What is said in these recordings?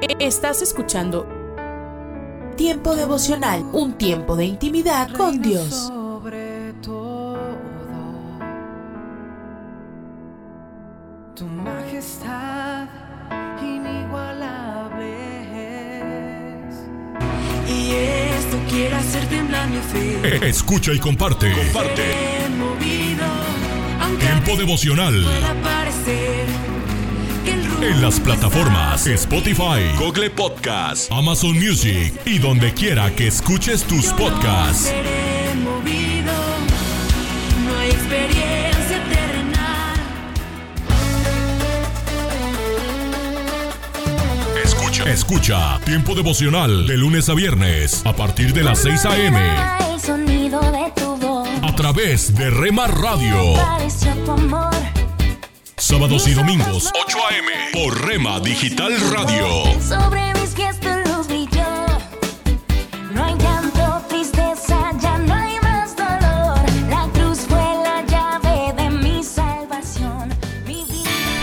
Estás escuchando Tiempo devocional, un tiempo de intimidad con Dios. Sobre todo, tu majestad inigualable es. Y esto quiere hacer temblar mi fe. Escucha y comparte. Comparte. Movido, Tiempo devocional pueda parecer en las plataformas Spotify, Google Podcast, Amazon Music y donde quiera que escuches tus podcasts. Escucha. Escucha Tiempo devocional de lunes a viernes a partir de las 6 a.m. A través de Rema Radio. Sábados y domingos 8 a.m. por Rema Digital Radio.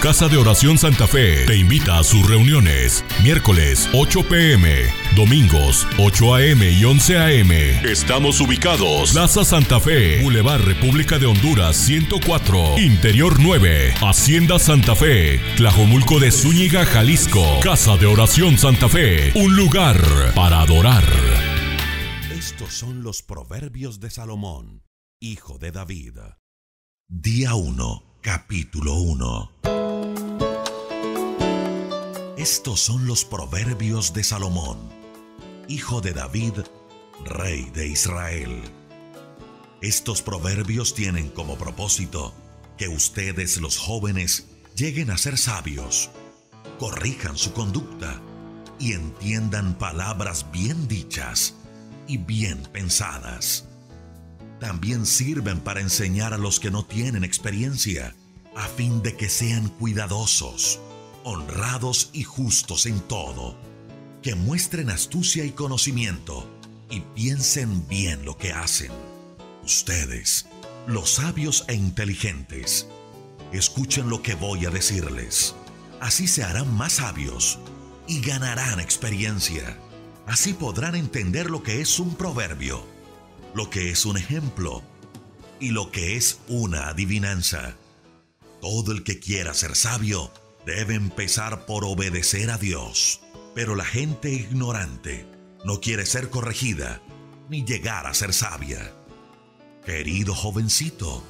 Casa de Oración Santa Fe te invita a sus reuniones. Miércoles 8 pm, domingos 8 am y 11 am. Estamos ubicados. Plaza Santa Fe, Boulevard República de Honduras 104, Interior 9, Hacienda Santa Fe, Tlajomulco de Zúñiga, Jalisco. Casa de Oración Santa Fe, un lugar para adorar. Estos son los proverbios de Salomón, hijo de David. Día 1, capítulo 1. Estos son los proverbios de Salomón, hijo de David, rey de Israel. Estos proverbios tienen como propósito que ustedes los jóvenes lleguen a ser sabios, corrijan su conducta y entiendan palabras bien dichas y bien pensadas. También sirven para enseñar a los que no tienen experiencia, a fin de que sean cuidadosos, honrados y justos en todo, que muestren astucia y conocimiento y piensen bien lo que hacen. Ustedes, los sabios e inteligentes, escuchen lo que voy a decirles. Así se harán más sabios y ganarán experiencia. Así podrán entender lo que es un proverbio, lo que es un ejemplo y lo que es una adivinanza. Todo el que quiera ser sabio debe empezar por obedecer a Dios. Pero la gente ignorante no quiere ser corregida ni llegar a ser sabia. Querido jovencito,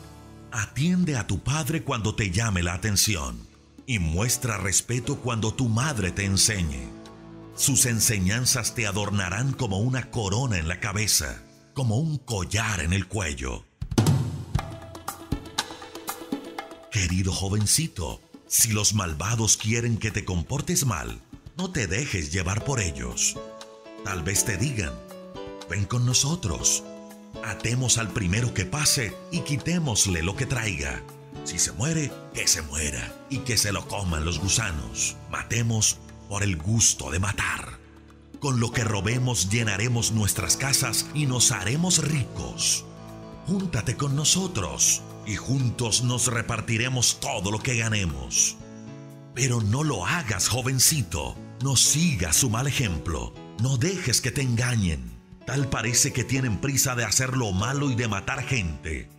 atiende a tu padre cuando te llame la atención y muestra respeto cuando tu madre te enseñe. Sus enseñanzas te adornarán como una corona en la cabeza, como un collar en el cuello. Querido jovencito, si los malvados quieren que te comportes mal, no te dejes llevar por ellos. Tal vez te digan, ven con nosotros, atemos al primero que pase y quitémosle lo que traiga. Si se muere, que se muera y que se lo coman los gusanos. Matemos por el gusto de matar. Con lo que robemos llenaremos nuestras casas y nos haremos ricos. Júntate con nosotros y juntos nos repartiremos todo lo que ganemos. Pero no lo hagas, jovencito. No sigas su mal ejemplo. No dejes que te engañen. Tal parece que tienen prisa de hacer lo malo y de matar gente.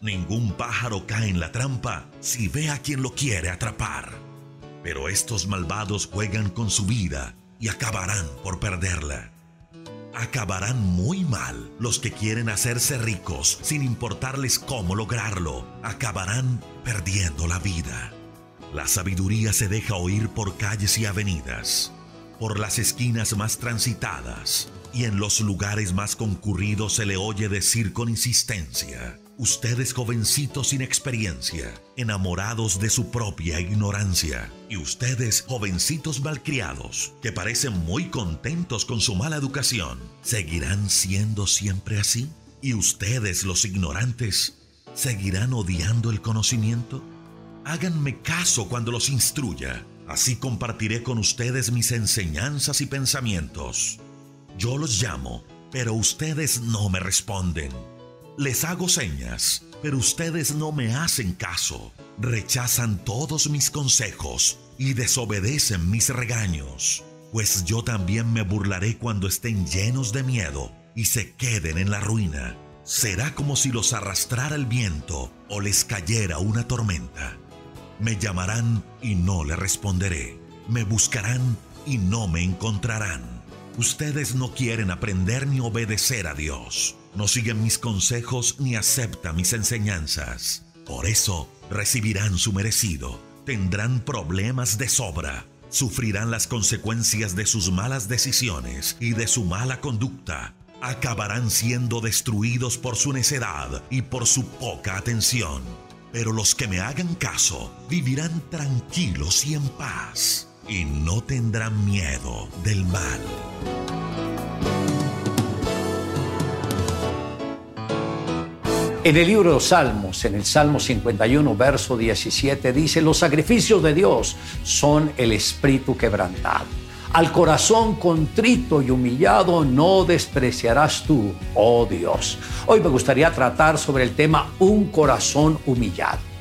Ningún pájaro cae en la trampa si ve a quien lo quiere atrapar. Pero estos malvados juegan con su vida y acabarán por perderla. Acabarán muy mal los que quieren hacerse ricos sin importarles cómo lograrlo. Acabarán perdiendo la vida. La sabiduría se deja oír por calles y avenidas, por las esquinas más transitadas y en los lugares más concurridos se le oye decir con insistencia, ustedes jovencitos sin experiencia, enamorados de su propia ignorancia, y ustedes jovencitos malcriados, que parecen muy contentos con su mala educación, ¿seguirán siendo siempre así? ¿Y ustedes los ignorantes seguirán odiando el conocimiento? Háganme caso cuando los instruya. Así compartiré con ustedes mis enseñanzas y pensamientos. Yo los llamo, pero ustedes no me responden. Les hago señas, pero ustedes no me hacen caso. Rechazan todos mis consejos y desobedecen mis regaños. pues yo también me burlaré cuando estén llenos de miedo y se queden en la ruina. Será como si los arrastrara el viento o les cayera una tormenta. Me llamarán y no le responderé. Me buscarán y no me encontrarán. Ustedes no quieren aprender ni obedecer a Dios. No siguen mis consejos ni aceptan mis enseñanzas. Por eso recibirán su merecido. Tendrán problemas de sobra. Sufrirán las consecuencias de sus malas decisiones y de su mala conducta. Acabarán siendo destruidos por su necedad y por su poca atención. Pero los que me hagan caso vivirán tranquilos y en paz y no tendrán miedo del mal. En el libro de los Salmos, en el Salmo 51, verso 17, dice, los sacrificios de Dios son el espíritu quebrantado. Al corazón contrito y humillado no despreciarás tú, oh Dios. Hoy me gustaría tratar sobre el tema un corazón humillado.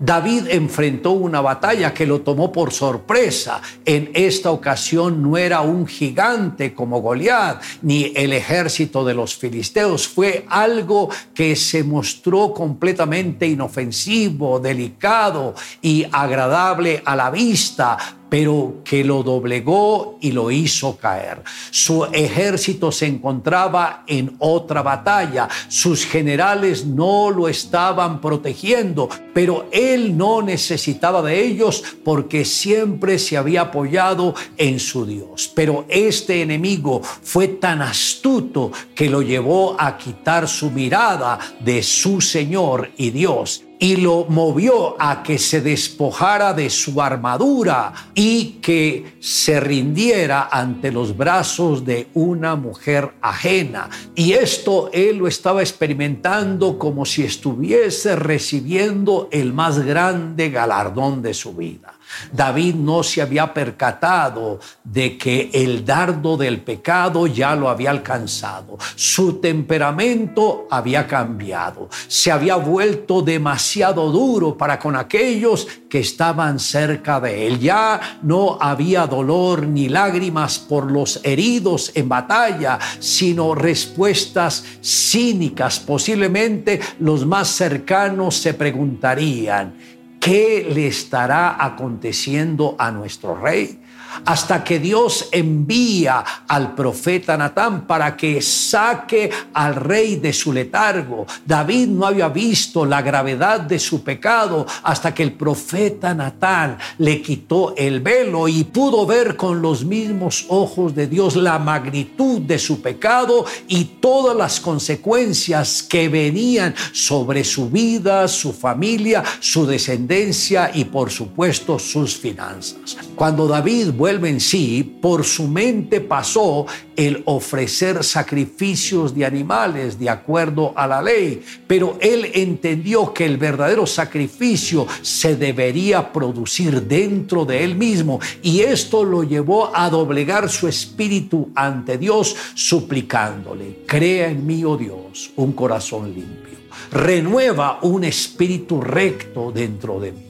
David enfrentó una batalla que lo tomó por sorpresa. En esta ocasión no era un gigante como Goliat, ni el ejército de los filisteos. Fue algo que se mostró completamente inofensivo, delicado y agradable a la vista, pero que lo doblegó y lo hizo caer. Su ejército se encontraba en otra batalla, sus generales no lo estaban protegiendo, pero él no necesitaba de ellos porque siempre se había apoyado en su Dios. Pero este enemigo fue tan astuto que lo llevó a quitar su mirada de su Señor y Dios y lo movió a que se despojara de su armadura y que se rindiera ante los brazos de una mujer ajena. Y esto él lo estaba experimentando como si estuviese recibiendo el más grande galardón de su vida. David no se había percatado de que el dardo del pecado ya lo había alcanzado. Su temperamento había cambiado. Se había vuelto demasiado duro para con aquellos que estaban cerca de él. Ya no había dolor ni lágrimas por los heridos en batalla, sino respuestas cínicas. Posiblemente los más cercanos se preguntarían, ¿Qué le estará aconteciendo a nuestro rey? Hasta que Dios envía al profeta Natán para que saque al rey de su letargo. David no había visto la gravedad de su pecado hasta que el profeta Natán le quitó el velo y pudo ver con los mismos ojos de Dios la magnitud de su pecado y todas las consecuencias que venían sobre su vida, su familia, su descendencia y por supuesto sus finanzas. Cuando David vuelve en sí, por su mente pasó el ofrecer sacrificios de animales de acuerdo a la ley, pero él entendió que el verdadero sacrificio se debería producir dentro de él mismo y esto lo llevó a doblegar su espíritu ante Dios suplicándole, crea en mí, oh Dios, un corazón limpio, renueva un espíritu recto dentro de mí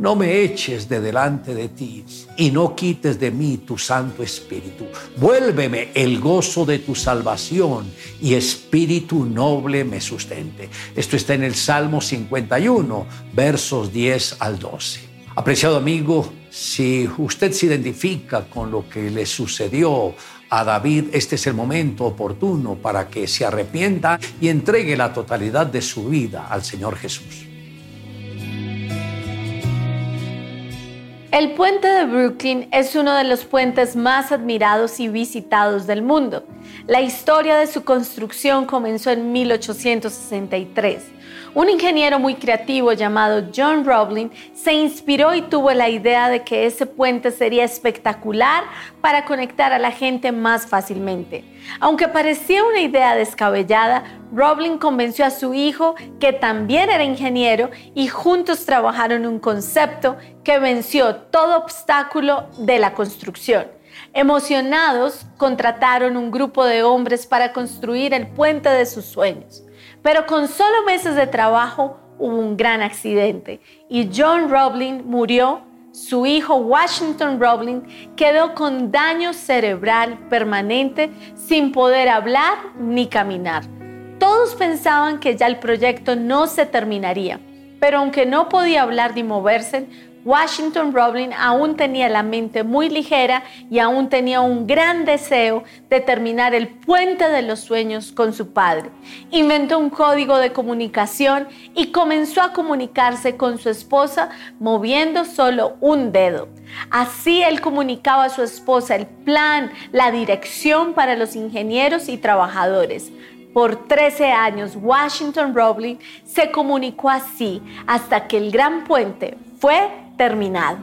no me eches de delante de ti y no quites de mí tu Santo Espíritu. Vuélveme el gozo de tu salvación y espíritu noble me sustente. Esto está en el Salmo 51, versos 10 al 12. Apreciado amigo, si usted se identifica con lo que le sucedió a David, este es el momento oportuno para que se arrepienta y entregue la totalidad de su vida al Señor Jesús. El puente de Brooklyn es uno de los puentes más admirados y visitados del mundo. La historia de su construcción comenzó en 1863 un ingeniero muy creativo llamado John Roblin se inspiró y tuvo la idea de que ese puente sería espectacular para conectar a la gente más fácilmente. Aunque parecía una idea descabellada, Roblin convenció a su hijo, que también era ingeniero, y juntos trabajaron un concepto que venció todo obstáculo de la construcción. Emocionados, contrataron un grupo de hombres para construir el puente de sus sueños. Pero con solo meses de trabajo hubo un gran accidente y John Roblin murió su hijo Washington Roebling quedó con daño cerebral permanente sin poder hablar ni caminar. Todos pensaban que ya el proyecto no se terminaría, pero aunque no podía hablar ni moverse, Washington Roebling aún tenía la mente muy ligera y aún tenía un gran deseo de terminar el puente de los sueños con su padre. Inventó un código de comunicación y comenzó a comunicarse con su esposa moviendo solo un dedo. Así él comunicaba a su esposa el plan, la dirección para los ingenieros y trabajadores. Por 13 años, Washington Roebling se comunicó así hasta que el gran puente fue terminado.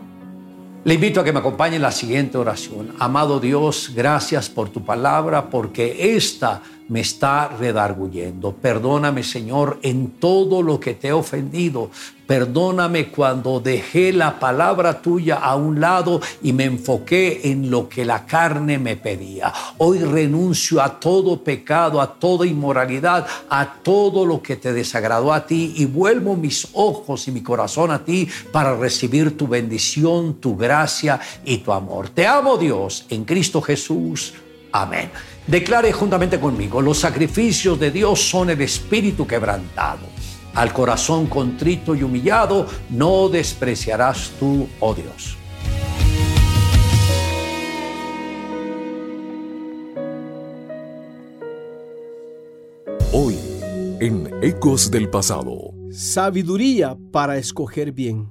Le invito a que me acompañe en la siguiente oración. Amado Dios, gracias por tu palabra, porque esta me está redarguyendo. Perdóname, Señor, en todo lo que te he ofendido. Perdóname cuando dejé la palabra tuya a un lado y me enfoqué en lo que la carne me pedía. Hoy renuncio a todo pecado, a toda inmoralidad, a todo lo que te desagradó a ti y vuelvo mis ojos y mi corazón a ti para recibir tu bendición, tu gracia y tu amor. Te amo Dios en Cristo Jesús. Amén. Declare juntamente conmigo, los sacrificios de Dios son el espíritu quebrantado. Al corazón contrito y humillado no despreciarás tú, oh Dios. Hoy, en Ecos del Pasado. Sabiduría para escoger bien.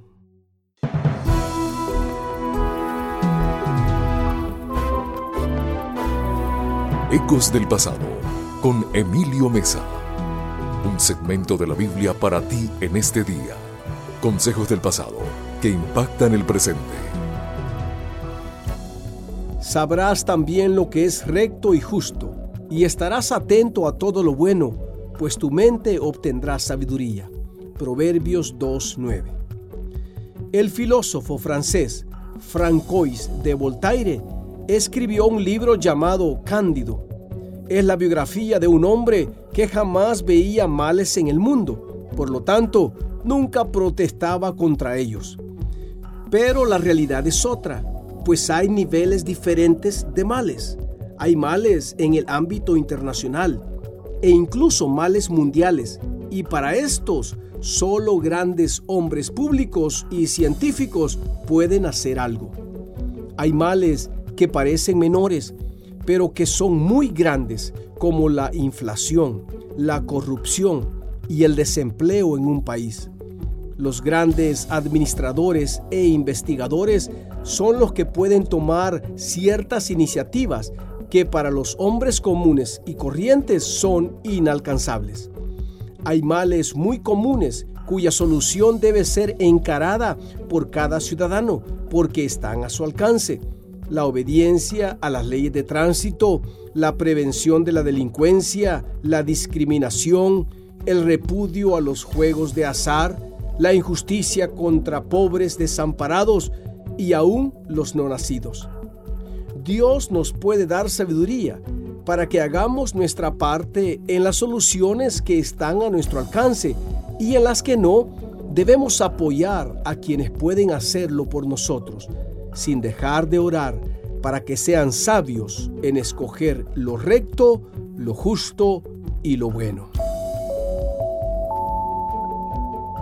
Ecos del Pasado con Emilio Mesa. Un segmento de la Biblia para ti en este día. Consejos del pasado que impactan el presente. Sabrás también lo que es recto y justo, y estarás atento a todo lo bueno, pues tu mente obtendrá sabiduría. Proverbios 2.9. El filósofo francés Francois de Voltaire escribió un libro llamado Cándido. Es la biografía de un hombre que jamás veía males en el mundo, por lo tanto, nunca protestaba contra ellos. Pero la realidad es otra, pues hay niveles diferentes de males. Hay males en el ámbito internacional e incluso males mundiales, y para estos solo grandes hombres públicos y científicos pueden hacer algo. Hay males que parecen menores, pero que son muy grandes, como la inflación, la corrupción y el desempleo en un país. Los grandes administradores e investigadores son los que pueden tomar ciertas iniciativas que para los hombres comunes y corrientes son inalcanzables. Hay males muy comunes cuya solución debe ser encarada por cada ciudadano porque están a su alcance la obediencia a las leyes de tránsito, la prevención de la delincuencia, la discriminación, el repudio a los juegos de azar, la injusticia contra pobres desamparados y aún los no nacidos. Dios nos puede dar sabiduría para que hagamos nuestra parte en las soluciones que están a nuestro alcance y en las que no, debemos apoyar a quienes pueden hacerlo por nosotros sin dejar de orar para que sean sabios en escoger lo recto, lo justo y lo bueno.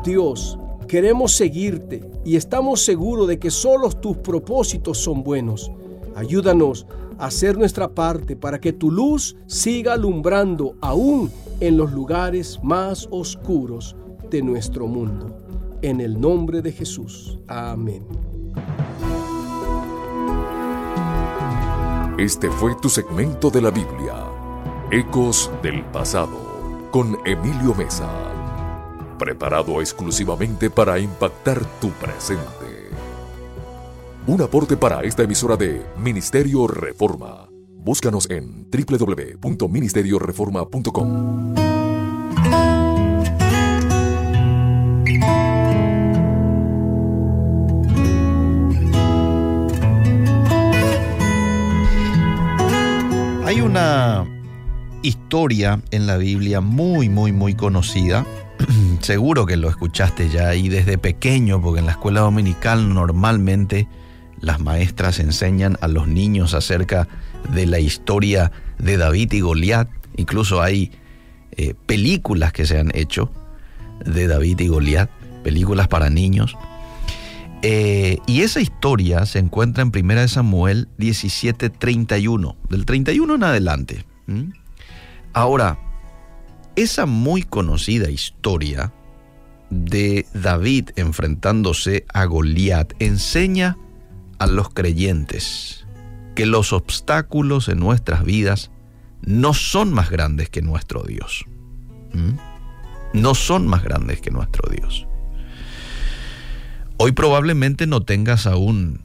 Dios, queremos seguirte y estamos seguros de que solo tus propósitos son buenos. Ayúdanos a hacer nuestra parte para que tu luz siga alumbrando aún en los lugares más oscuros de nuestro mundo. En el nombre de Jesús. Amén. Este fue tu segmento de la Biblia, Ecos del Pasado, con Emilio Mesa, preparado exclusivamente para impactar tu presente. Un aporte para esta emisora de Ministerio Reforma. Búscanos en www.ministerioreforma.com. Hay una historia en la Biblia muy, muy, muy conocida. seguro que lo escuchaste ya y desde pequeño, porque en la escuela dominical normalmente las maestras enseñan a los niños acerca de la historia de David y Goliat. Incluso hay eh, películas que se han hecho de David y Goliat, películas para niños. Eh, y esa historia se encuentra en 1 Samuel 17:31, del 31 en adelante. Ahora, esa muy conocida historia de David enfrentándose a Goliat enseña a los creyentes que los obstáculos en nuestras vidas no son más grandes que nuestro Dios. No son más grandes que nuestro Dios. Hoy probablemente no tengas a un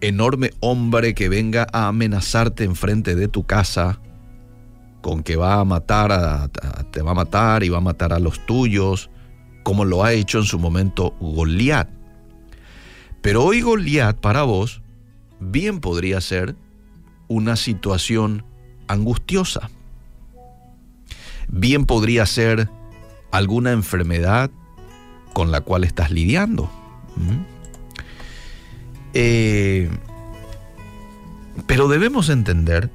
enorme hombre que venga a amenazarte enfrente de tu casa con que va a matar a, te va a matar y va a matar a los tuyos, como lo ha hecho en su momento Goliat. Pero hoy Goliat para vos bien podría ser una situación angustiosa. Bien podría ser alguna enfermedad con la cual estás lidiando. Eh, pero debemos entender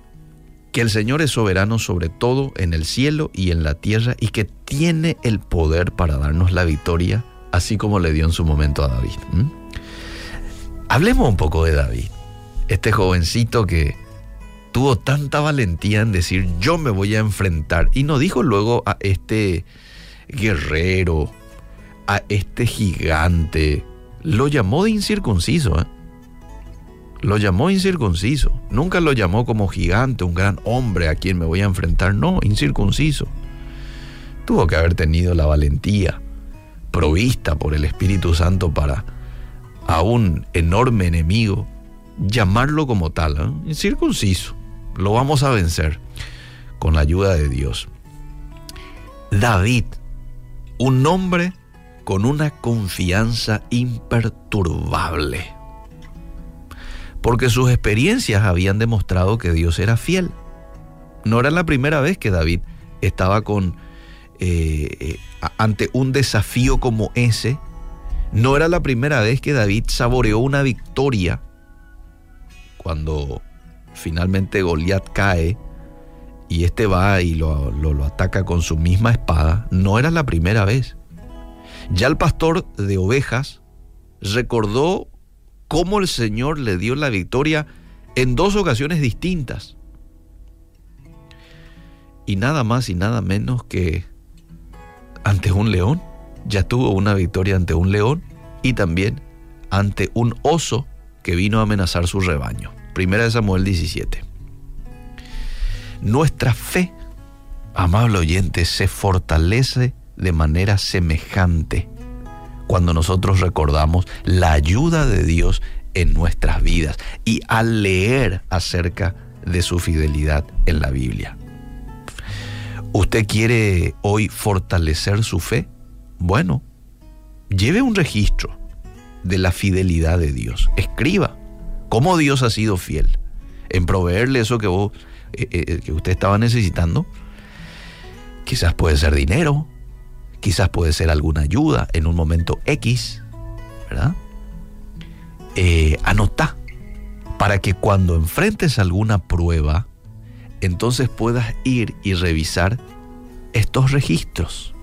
que el Señor es soberano sobre todo en el cielo y en la tierra y que tiene el poder para darnos la victoria, así como le dio en su momento a David. Hablemos un poco de David, este jovencito que tuvo tanta valentía en decir yo me voy a enfrentar y no dijo luego a este guerrero, a este gigante, lo llamó de incircunciso. ¿eh? Lo llamó incircunciso. Nunca lo llamó como gigante, un gran hombre a quien me voy a enfrentar. No, incircunciso. Tuvo que haber tenido la valentía provista por el Espíritu Santo para a un enorme enemigo llamarlo como tal. ¿eh? Incircunciso. Lo vamos a vencer con la ayuda de Dios. David, un hombre con una confianza imperturbable, porque sus experiencias habían demostrado que Dios era fiel. No era la primera vez que David estaba con eh, eh, ante un desafío como ese. No era la primera vez que David saboreó una victoria cuando finalmente Goliat cae y este va y lo, lo ataca con su misma espada. No era la primera vez. Ya el pastor de ovejas recordó cómo el Señor le dio la victoria en dos ocasiones distintas. Y nada más y nada menos que ante un león. Ya tuvo una victoria ante un león y también ante un oso que vino a amenazar su rebaño. Primera de Samuel 17. Nuestra fe, amable oyente, se fortalece de manera semejante cuando nosotros recordamos la ayuda de Dios en nuestras vidas y al leer acerca de su fidelidad en la Biblia. ¿Usted quiere hoy fortalecer su fe? Bueno, lleve un registro de la fidelidad de Dios. Escriba cómo Dios ha sido fiel en proveerle eso que, vos, eh, eh, que usted estaba necesitando. Quizás puede ser dinero, quizás puede ser alguna ayuda en un momento X, ¿verdad? Eh, anota para que cuando enfrentes alguna prueba, entonces puedas ir y revisar estos registros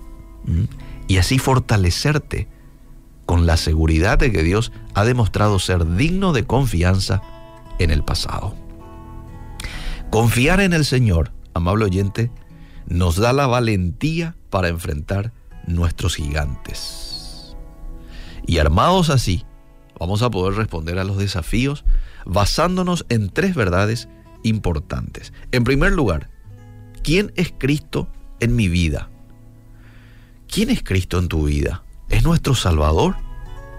y así fortalecerte con la seguridad de que Dios ha demostrado ser digno de confianza en el pasado. Confiar en el Señor, amable oyente, nos da la valentía para enfrentar nuestros gigantes. Y armados así, vamos a poder responder a los desafíos basándonos en tres verdades importantes. En primer lugar, ¿quién es Cristo en mi vida? ¿Quién es Cristo en tu vida? ¿Es nuestro Salvador?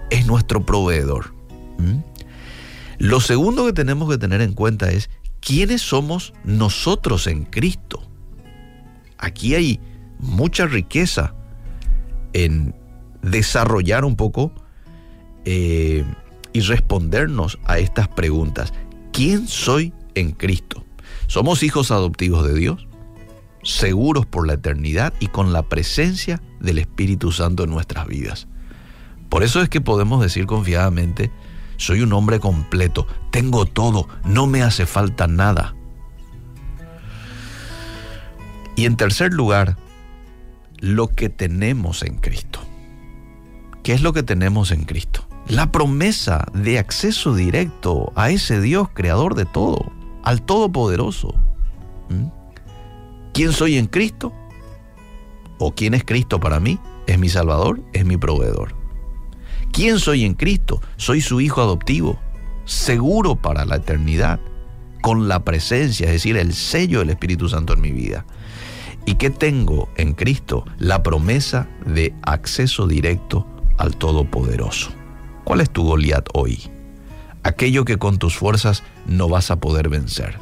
¿Es nuestro proveedor? ¿Mm? Lo segundo que tenemos que tener en cuenta es quiénes somos nosotros en Cristo. Aquí hay mucha riqueza en desarrollar un poco eh, y respondernos a estas preguntas. ¿Quién soy en Cristo? ¿Somos hijos adoptivos de Dios? seguros por la eternidad y con la presencia del Espíritu Santo en nuestras vidas. Por eso es que podemos decir confiadamente, soy un hombre completo, tengo todo, no me hace falta nada. Y en tercer lugar, lo que tenemos en Cristo. ¿Qué es lo que tenemos en Cristo? La promesa de acceso directo a ese Dios creador de todo, al Todopoderoso. ¿Mm? ¿Quién soy en Cristo? ¿O quién es Cristo para mí? Es mi Salvador, es mi proveedor. ¿Quién soy en Cristo? Soy su hijo adoptivo, seguro para la eternidad, con la presencia, es decir, el sello del Espíritu Santo en mi vida. ¿Y qué tengo en Cristo? La promesa de acceso directo al Todopoderoso. ¿Cuál es tu Goliat hoy? Aquello que con tus fuerzas no vas a poder vencer.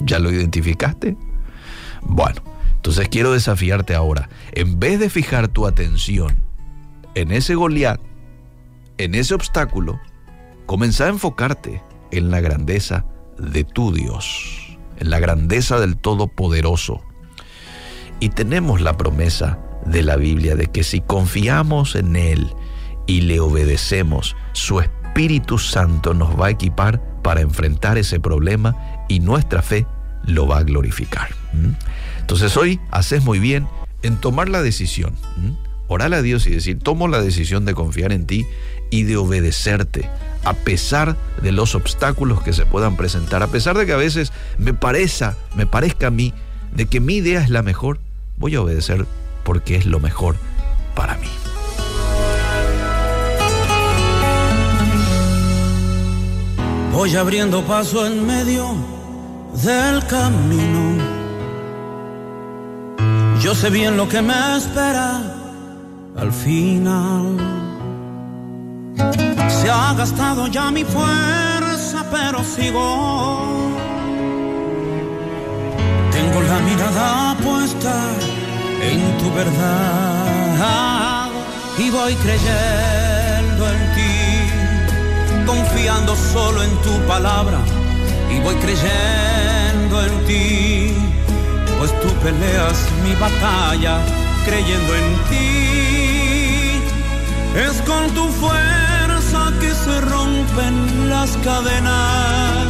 ¿Ya lo identificaste? Bueno, entonces quiero desafiarte ahora. En vez de fijar tu atención en ese Goliat, en ese obstáculo, comenzá a enfocarte en la grandeza de tu Dios, en la grandeza del Todopoderoso. Y tenemos la promesa de la Biblia de que si confiamos en Él y le obedecemos, su Espíritu Santo nos va a equipar para enfrentar ese problema y nuestra fe lo va a glorificar. Entonces hoy haces muy bien en tomar la decisión, orar a Dios y decir, tomo la decisión de confiar en ti y de obedecerte, a pesar de los obstáculos que se puedan presentar, a pesar de que a veces me parezca, me parezca a mí de que mi idea es la mejor, voy a obedecer porque es lo mejor para mí. Voy abriendo paso en medio del camino. Yo sé bien lo que me espera al final. Se ha gastado ya mi fuerza, pero sigo. Tengo la mirada puesta en tu verdad y voy creyendo en ti, confiando solo en tu palabra y voy creyendo en ti, pues tú peleas mi batalla creyendo en ti. Es con tu fuerza se rompen las cadenas,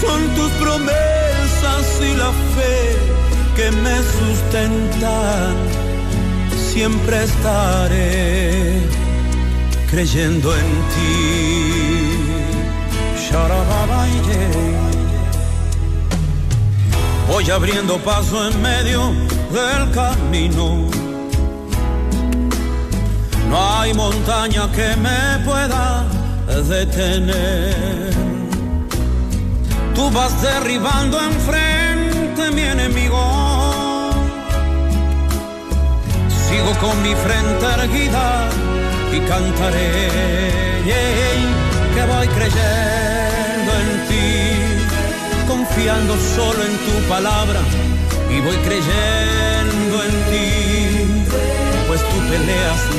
son tus promesas y la fe que me sustentan, siempre estaré creyendo en ti. Voy abriendo paso en medio del camino. No hay montaña que me pueda detener. Tú vas derribando enfrente mi enemigo. Sigo con mi frente erguida y cantaré. Que voy creyendo en ti, confiando solo en tu palabra y voy creyendo en ti,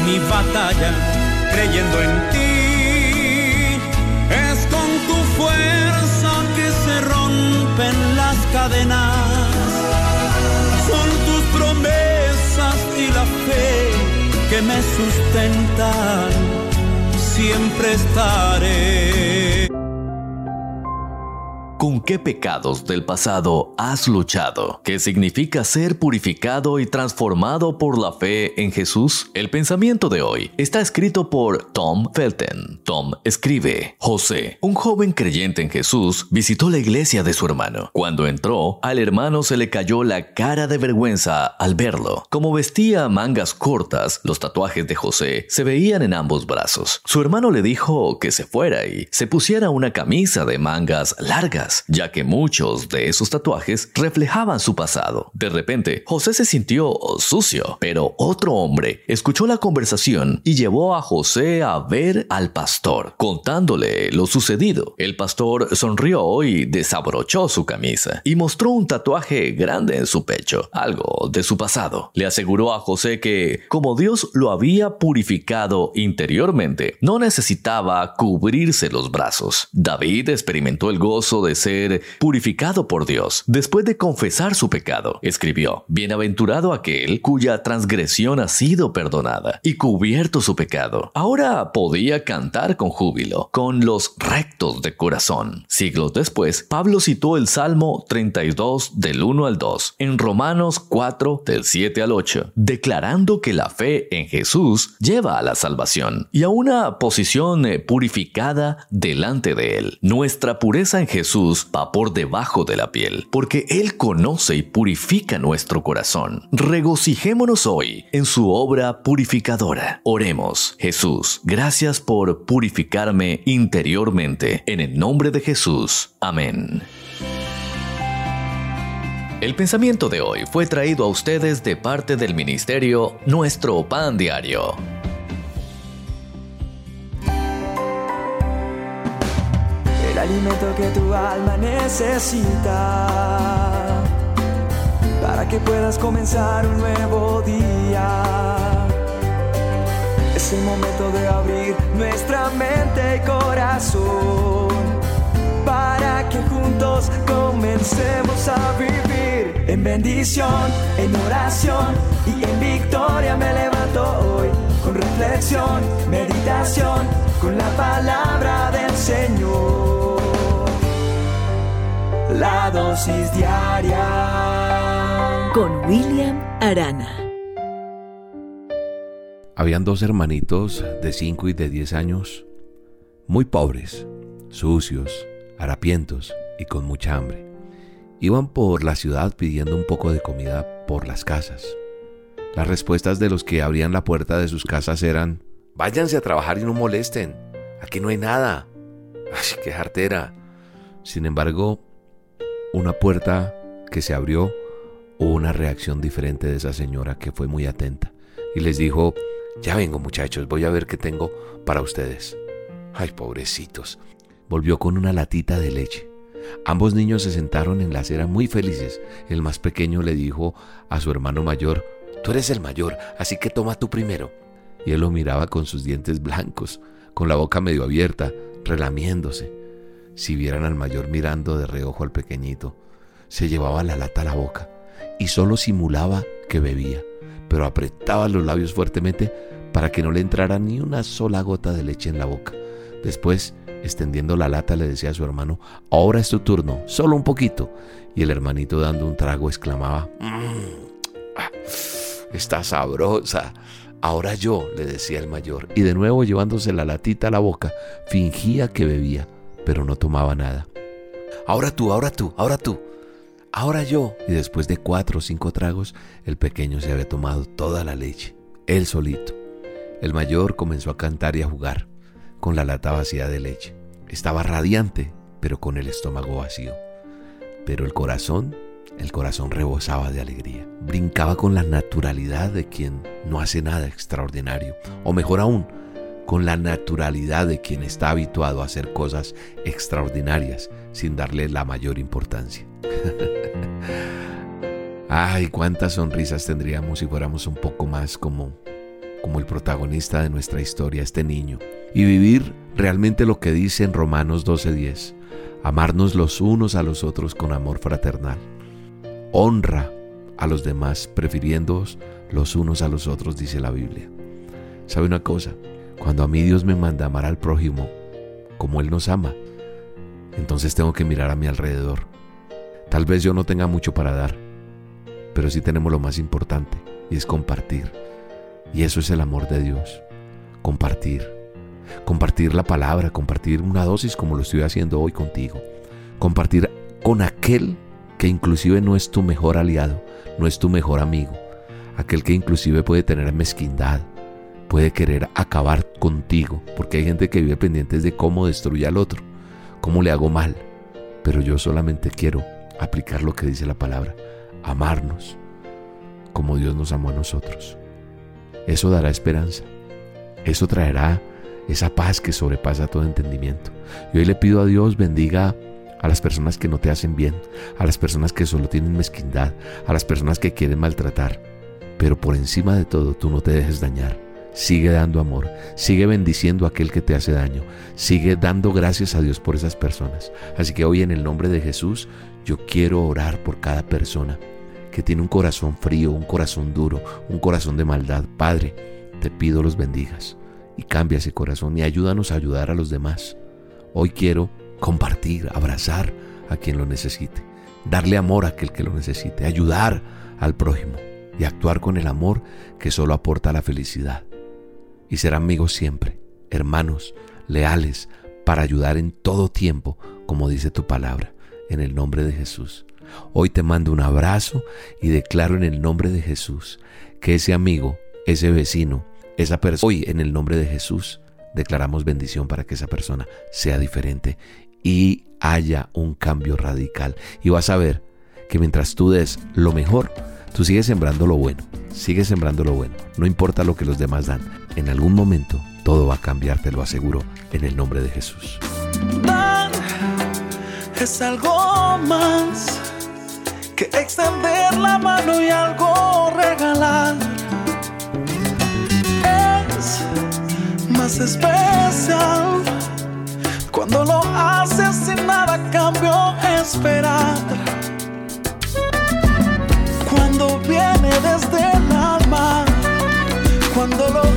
mi batalla creyendo en ti. Es con tu fuerza que se rompen las cadenas, son tus promesas y la fe que me sustentan, siempre estaré. ¿Con qué pecados del pasado has luchado? ¿Qué significa ser purificado y transformado por la fe en Jesús? El pensamiento de hoy está escrito por Tom Felton. Tom escribe, José, un joven creyente en Jesús, visitó la iglesia de su hermano. Cuando entró, al hermano se le cayó la cara de vergüenza al verlo. Como vestía mangas cortas, los tatuajes de José se veían en ambos brazos. Su hermano le dijo que se fuera y se pusiera una camisa de mangas largas ya que muchos de esos tatuajes reflejaban su pasado. De repente, José se sintió sucio, pero otro hombre escuchó la conversación y llevó a José a ver al pastor, contándole lo sucedido. El pastor sonrió y desabrochó su camisa y mostró un tatuaje grande en su pecho, algo de su pasado. Le aseguró a José que, como Dios lo había purificado interiormente, no necesitaba cubrirse los brazos. David experimentó el gozo de ser purificado por Dios. Después de confesar su pecado, escribió, Bienaventurado aquel cuya transgresión ha sido perdonada y cubierto su pecado. Ahora podía cantar con júbilo, con los rectos de corazón. Siglos después, Pablo citó el Salmo 32 del 1 al 2, en Romanos 4 del 7 al 8, declarando que la fe en Jesús lleva a la salvación y a una posición purificada delante de Él. Nuestra pureza en Jesús va por debajo de la piel, porque Él conoce y purifica nuestro corazón. Regocijémonos hoy en su obra purificadora. Oremos, Jesús, gracias por purificarme interiormente. En el nombre de Jesús. Amén. El pensamiento de hoy fue traído a ustedes de parte del ministerio Nuestro Pan Diario. Alimento que tu alma necesita para que puedas comenzar un nuevo día. Es el momento de abrir nuestra mente y corazón para que juntos comencemos a vivir en bendición, en oración y en victoria me levanto hoy con reflexión, meditación, con la palabra del Señor. La dosis diaria con William Arana. Habían dos hermanitos de 5 y de 10 años, muy pobres, sucios, harapientos y con mucha hambre. Iban por la ciudad pidiendo un poco de comida por las casas. Las respuestas de los que abrían la puerta de sus casas eran, váyanse a trabajar y no molesten, aquí no hay nada. ¡Ay, qué jartera! Sin embargo, una puerta que se abrió hubo una reacción diferente de esa señora que fue muy atenta y les dijo, ya vengo muchachos, voy a ver qué tengo para ustedes. Ay, pobrecitos, volvió con una latita de leche. Ambos niños se sentaron en la acera muy felices. El más pequeño le dijo a su hermano mayor, Tú eres el mayor, así que toma tú primero. Y él lo miraba con sus dientes blancos, con la boca medio abierta, relamiéndose. Si vieran al mayor mirando de reojo al pequeñito, se llevaba la lata a la boca y solo simulaba que bebía, pero apretaba los labios fuertemente para que no le entrara ni una sola gota de leche en la boca. Después extendiendo la lata, le decía a su hermano, ahora es tu turno, solo un poquito. Y el hermanito dando un trago exclamaba, mmm, está sabrosa. Ahora yo, le decía el mayor, y de nuevo llevándose la latita a la boca, fingía que bebía, pero no tomaba nada. Ahora tú, ahora tú, ahora tú. Ahora yo. Y después de cuatro o cinco tragos, el pequeño se había tomado toda la leche, él solito. El mayor comenzó a cantar y a jugar con la lata vacía de leche. Estaba radiante, pero con el estómago vacío. Pero el corazón, el corazón rebosaba de alegría. Brincaba con la naturalidad de quien no hace nada extraordinario. O mejor aún, con la naturalidad de quien está habituado a hacer cosas extraordinarias sin darle la mayor importancia. Ay, cuántas sonrisas tendríamos si fuéramos un poco más como como el protagonista de nuestra historia, este niño, y vivir realmente lo que dice en Romanos 12:10, amarnos los unos a los otros con amor fraternal. Honra a los demás, prefiriéndoos los unos a los otros, dice la Biblia. ¿Sabe una cosa? Cuando a mí Dios me manda amar al prójimo como Él nos ama, entonces tengo que mirar a mi alrededor. Tal vez yo no tenga mucho para dar, pero sí tenemos lo más importante, y es compartir y eso es el amor de Dios. Compartir. Compartir la palabra, compartir una dosis como lo estoy haciendo hoy contigo. Compartir con aquel que inclusive no es tu mejor aliado, no es tu mejor amigo. Aquel que inclusive puede tener mezquindad, puede querer acabar contigo, porque hay gente que vive pendientes de cómo destruye al otro, cómo le hago mal. Pero yo solamente quiero aplicar lo que dice la palabra, amarnos como Dios nos amó a nosotros. Eso dará esperanza. Eso traerá esa paz que sobrepasa todo entendimiento. Y hoy le pido a Dios bendiga a las personas que no te hacen bien, a las personas que solo tienen mezquindad, a las personas que quieren maltratar. Pero por encima de todo, tú no te dejes dañar. Sigue dando amor, sigue bendiciendo a aquel que te hace daño, sigue dando gracias a Dios por esas personas. Así que hoy en el nombre de Jesús yo quiero orar por cada persona que tiene un corazón frío, un corazón duro, un corazón de maldad. Padre, te pido los bendigas y cambia ese corazón y ayúdanos a ayudar a los demás. Hoy quiero compartir, abrazar a quien lo necesite, darle amor a aquel que lo necesite, ayudar al prójimo y actuar con el amor que solo aporta la felicidad. Y ser amigos siempre, hermanos, leales, para ayudar en todo tiempo, como dice tu palabra, en el nombre de Jesús. Hoy te mando un abrazo y declaro en el nombre de Jesús que ese amigo, ese vecino, esa persona, hoy en el nombre de Jesús declaramos bendición para que esa persona sea diferente y haya un cambio radical. Y vas a ver que mientras tú des lo mejor, tú sigues sembrando lo bueno, sigues sembrando lo bueno. No importa lo que los demás dan, en algún momento todo va a cambiar, te lo aseguro, en el nombre de Jesús. es algo más que extender la mano y algo regalar. Es más especial cuando lo haces sin nada cambio esperar. Cuando viene desde el alma, cuando lo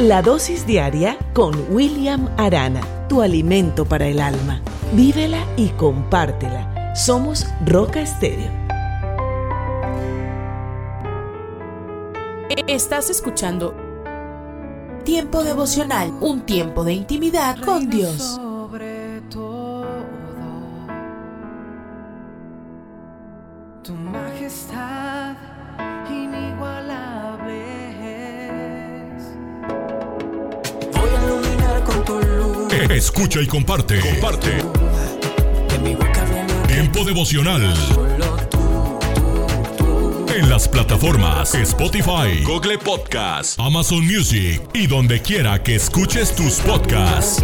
La dosis diaria con William Arana, tu alimento para el alma. Vívela y compártela. Somos Roca Estéreo. Estás escuchando Tiempo devocional, un tiempo de intimidad con Dios. Escucha y comparte. Comparte. Tiempo devocional. En las plataformas Spotify, Google Podcasts, Amazon Music y donde quiera que escuches tus podcasts.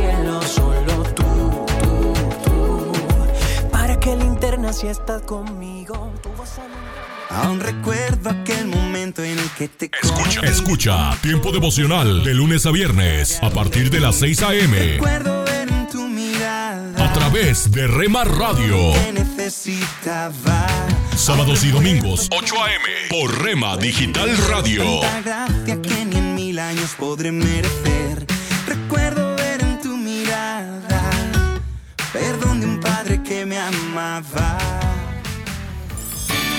Para que linterna si estás conmigo, Aún recuerdo aquel momento en el que te Escucha, escucha, tiempo devocional de lunes a viernes a partir de las 6 a.m. A través de Rema Radio. Sábados y domingos, 8 a.m. por Rema Digital Radio. gracia que ni en mil años podré merecer. Recuerdo ver en tu mirada perdón de un padre que me amaba.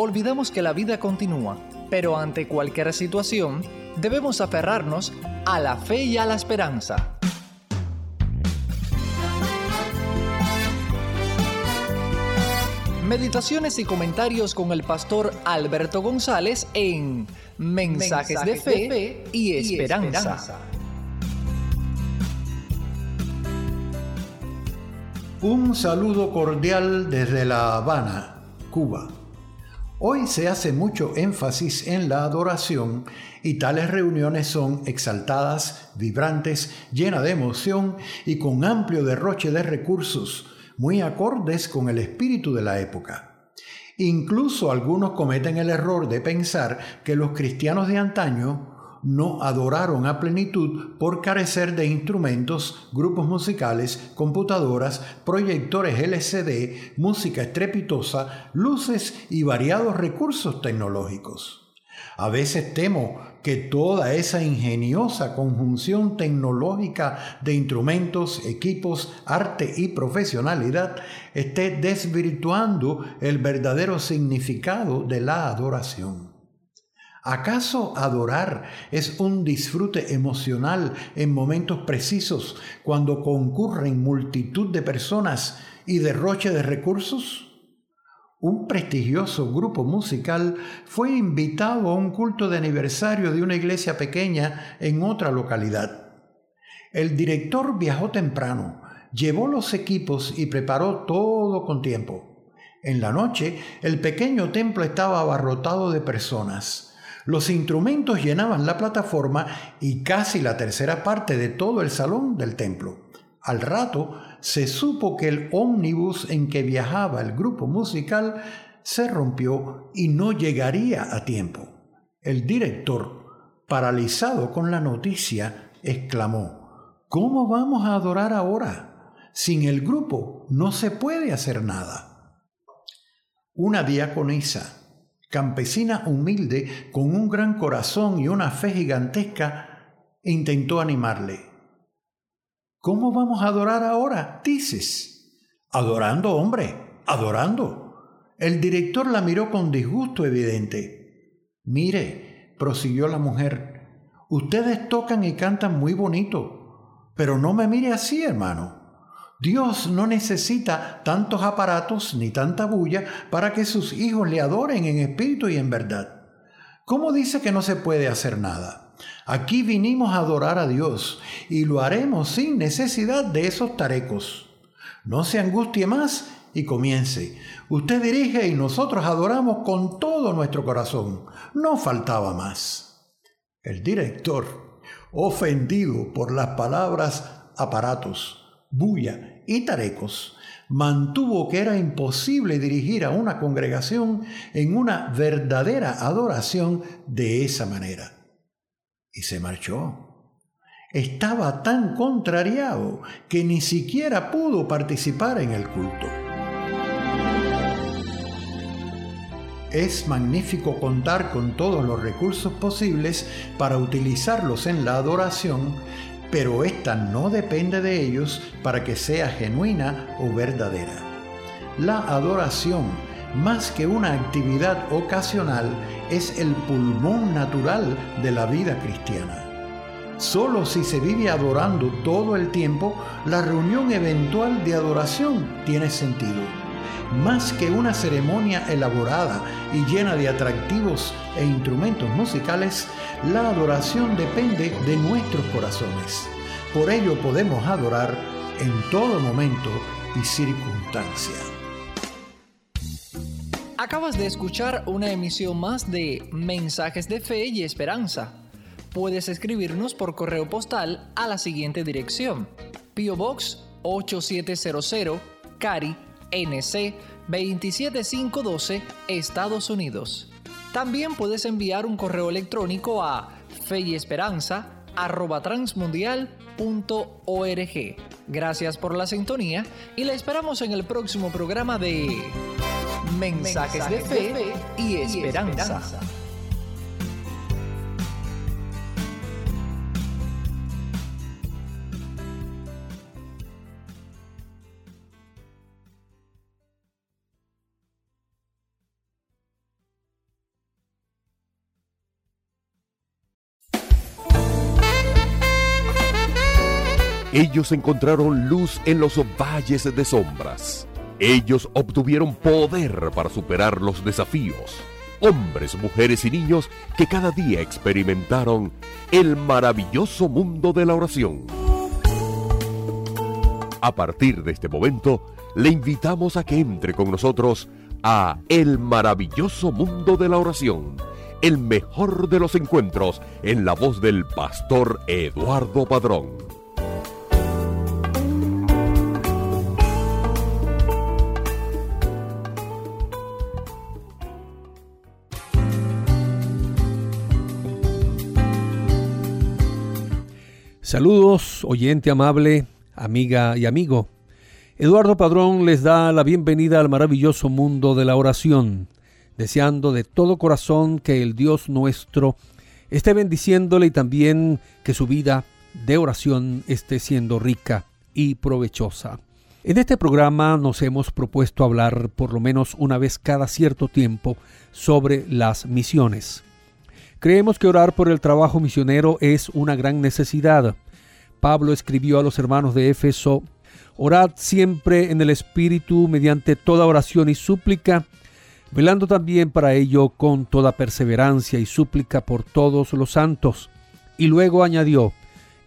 olvidamos que la vida continúa, pero ante cualquier situación debemos aferrarnos a la fe y a la esperanza. Meditaciones y comentarios con el pastor Alberto González en Mensajes, de, fe y esperanza. Un saludo cordial desde La Habana, Cuba. Hoy se hace mucho énfasis en la adoración y tales reuniones son exaltadas, vibrantes, llenas de emoción y con amplio derroche de recursos, muy acordes con el espíritu de la época. Incluso algunos cometen el error de pensar que los cristianos de antaño no adoraron a plenitud por carecer de instrumentos, grupos musicales, computadoras, proyectores LCD, música estrepitosa, luces y variados recursos tecnológicos. A veces temo que toda esa ingeniosa conjunción tecnológica de instrumentos, equipos, arte y profesionalidad esté desvirtuando el verdadero significado de la adoración. ¿Acaso adorar es un disfrute emocional en momentos precisos cuando concurren multitud de personas y derroche de recursos? Un prestigioso grupo musical fue invitado a un culto de aniversario de una iglesia pequeña en otra localidad. El director viajó temprano, llevó los equipos y preparó todo con tiempo. En la noche, el pequeño templo estaba abarrotado de personas. Los instrumentos llenaban la plataforma y casi la tercera parte de todo el salón del templo. Al rato, se supo que el ómnibus en que viajaba el grupo musical se rompió y no llegaría a tiempo. El director, paralizado con la noticia, exclamó, ¿Cómo vamos a adorar ahora? Sin el grupo no se puede hacer nada. Una diaconisa, campesina humilde, con un gran corazón y una fe gigantesca, intentó animarle. ¿Cómo vamos a adorar ahora? Dices. Adorando, hombre, adorando. El director la miró con disgusto evidente. Mire, prosiguió la mujer, ustedes tocan y cantan muy bonito, pero no me mire así, hermano. Dios no necesita tantos aparatos ni tanta bulla para que sus hijos le adoren en espíritu y en verdad. ¿Cómo dice que no se puede hacer nada? Aquí vinimos a adorar a Dios y lo haremos sin necesidad de esos tarecos. No se angustie más y comience. Usted dirige y nosotros adoramos con todo nuestro corazón. No faltaba más. El director, ofendido por las palabras aparatos, bulla y tarecos, mantuvo que era imposible dirigir a una congregación en una verdadera adoración de esa manera y se marchó. Estaba tan contrariado que ni siquiera pudo participar en el culto. Es magnífico contar con todos los recursos posibles para utilizarlos en la adoración, pero esta no depende de ellos para que sea genuina o verdadera. La adoración, más que una actividad ocasional, es el pulmón natural de la vida cristiana. Solo si se vive adorando todo el tiempo, la reunión eventual de adoración tiene sentido. Más que una ceremonia elaborada y llena de atractivos e instrumentos musicales, la adoración depende de nuestros corazones. Por ello podemos adorar en todo momento y circunstancia. Acabas de escuchar una emisión más de Mensajes de Fe y Esperanza. Puedes escribirnos por correo postal a la siguiente dirección: Pio Box 8700, Cari, NC 27512, Estados Unidos. También puedes enviar un correo electrónico a feyesperanza@transmundial.org. Gracias por la sintonía y la esperamos en el próximo programa de Mensajes, de, fe y esperanza. Ellos encontraron luz en los valles de sombras ellos obtuvieron poder para superar los desafíos. Hombres, mujeres y niños que cada día experimentaron el maravilloso mundo de la oración. A partir de este momento, le invitamos a que entre con nosotros a El maravilloso mundo de la oración, el mejor de los encuentros en la voz del pastor Eduardo Padrón. Saludos, oyente amable, amiga y amigo. Eduardo Padrón les da la bienvenida al maravilloso mundo de la oración, deseando de todo corazón que el Dios nuestro esté bendiciéndole y también que su vida de oración esté siendo rica y provechosa. En este programa nos hemos propuesto hablar por lo menos una vez cada cierto tiempo sobre las misiones. Creemos que orar por el trabajo misionero es una gran necesidad. Pablo escribió a los hermanos de Éfeso, Orad siempre en el Espíritu mediante toda oración y súplica, velando también para ello con toda perseverancia y súplica por todos los santos. Y luego añadió,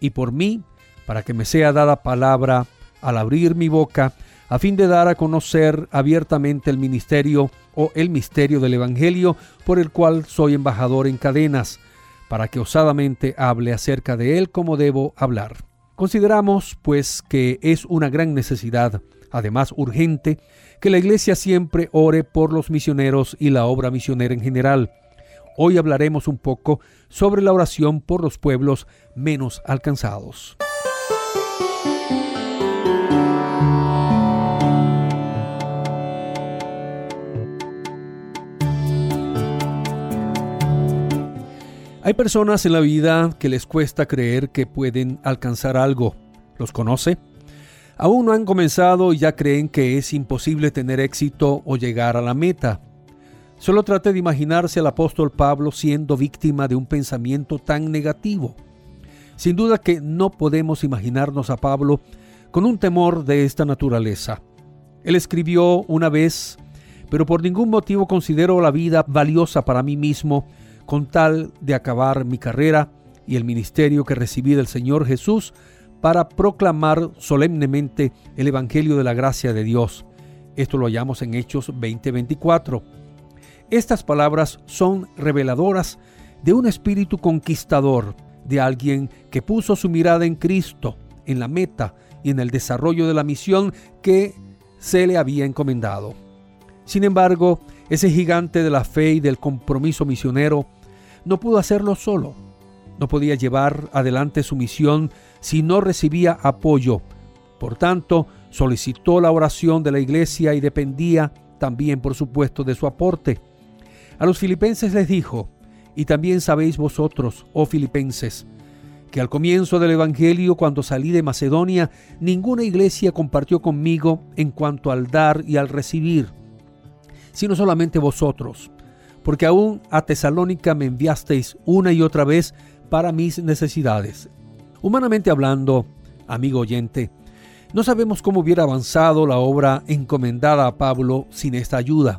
y por mí, para que me sea dada palabra al abrir mi boca, a fin de dar a conocer abiertamente el ministerio o el misterio del Evangelio por el cual soy embajador en cadenas, para que osadamente hable acerca de él como debo hablar. Consideramos, pues, que es una gran necesidad, además urgente, que la Iglesia siempre ore por los misioneros y la obra misionera en general. Hoy hablaremos un poco sobre la oración por los pueblos menos alcanzados. Hay personas en la vida que les cuesta creer que pueden alcanzar algo. ¿Los conoce? Aún no han comenzado y ya creen que es imposible tener éxito o llegar a la meta. Solo trate de imaginarse al apóstol Pablo siendo víctima de un pensamiento tan negativo. Sin duda que no podemos imaginarnos a Pablo con un temor de esta naturaleza. Él escribió una vez, pero por ningún motivo considero la vida valiosa para mí mismo con tal de acabar mi carrera y el ministerio que recibí del Señor Jesús para proclamar solemnemente el Evangelio de la gracia de Dios. Esto lo hallamos en Hechos 20:24. Estas palabras son reveladoras de un espíritu conquistador, de alguien que puso su mirada en Cristo, en la meta y en el desarrollo de la misión que se le había encomendado. Sin embargo, ese gigante de la fe y del compromiso misionero no pudo hacerlo solo. No podía llevar adelante su misión si no recibía apoyo. Por tanto, solicitó la oración de la iglesia y dependía también, por supuesto, de su aporte. A los filipenses les dijo, y también sabéis vosotros, oh filipenses, que al comienzo del Evangelio, cuando salí de Macedonia, ninguna iglesia compartió conmigo en cuanto al dar y al recibir sino solamente vosotros, porque aún a Tesalónica me enviasteis una y otra vez para mis necesidades. Humanamente hablando, amigo oyente, no sabemos cómo hubiera avanzado la obra encomendada a Pablo sin esta ayuda.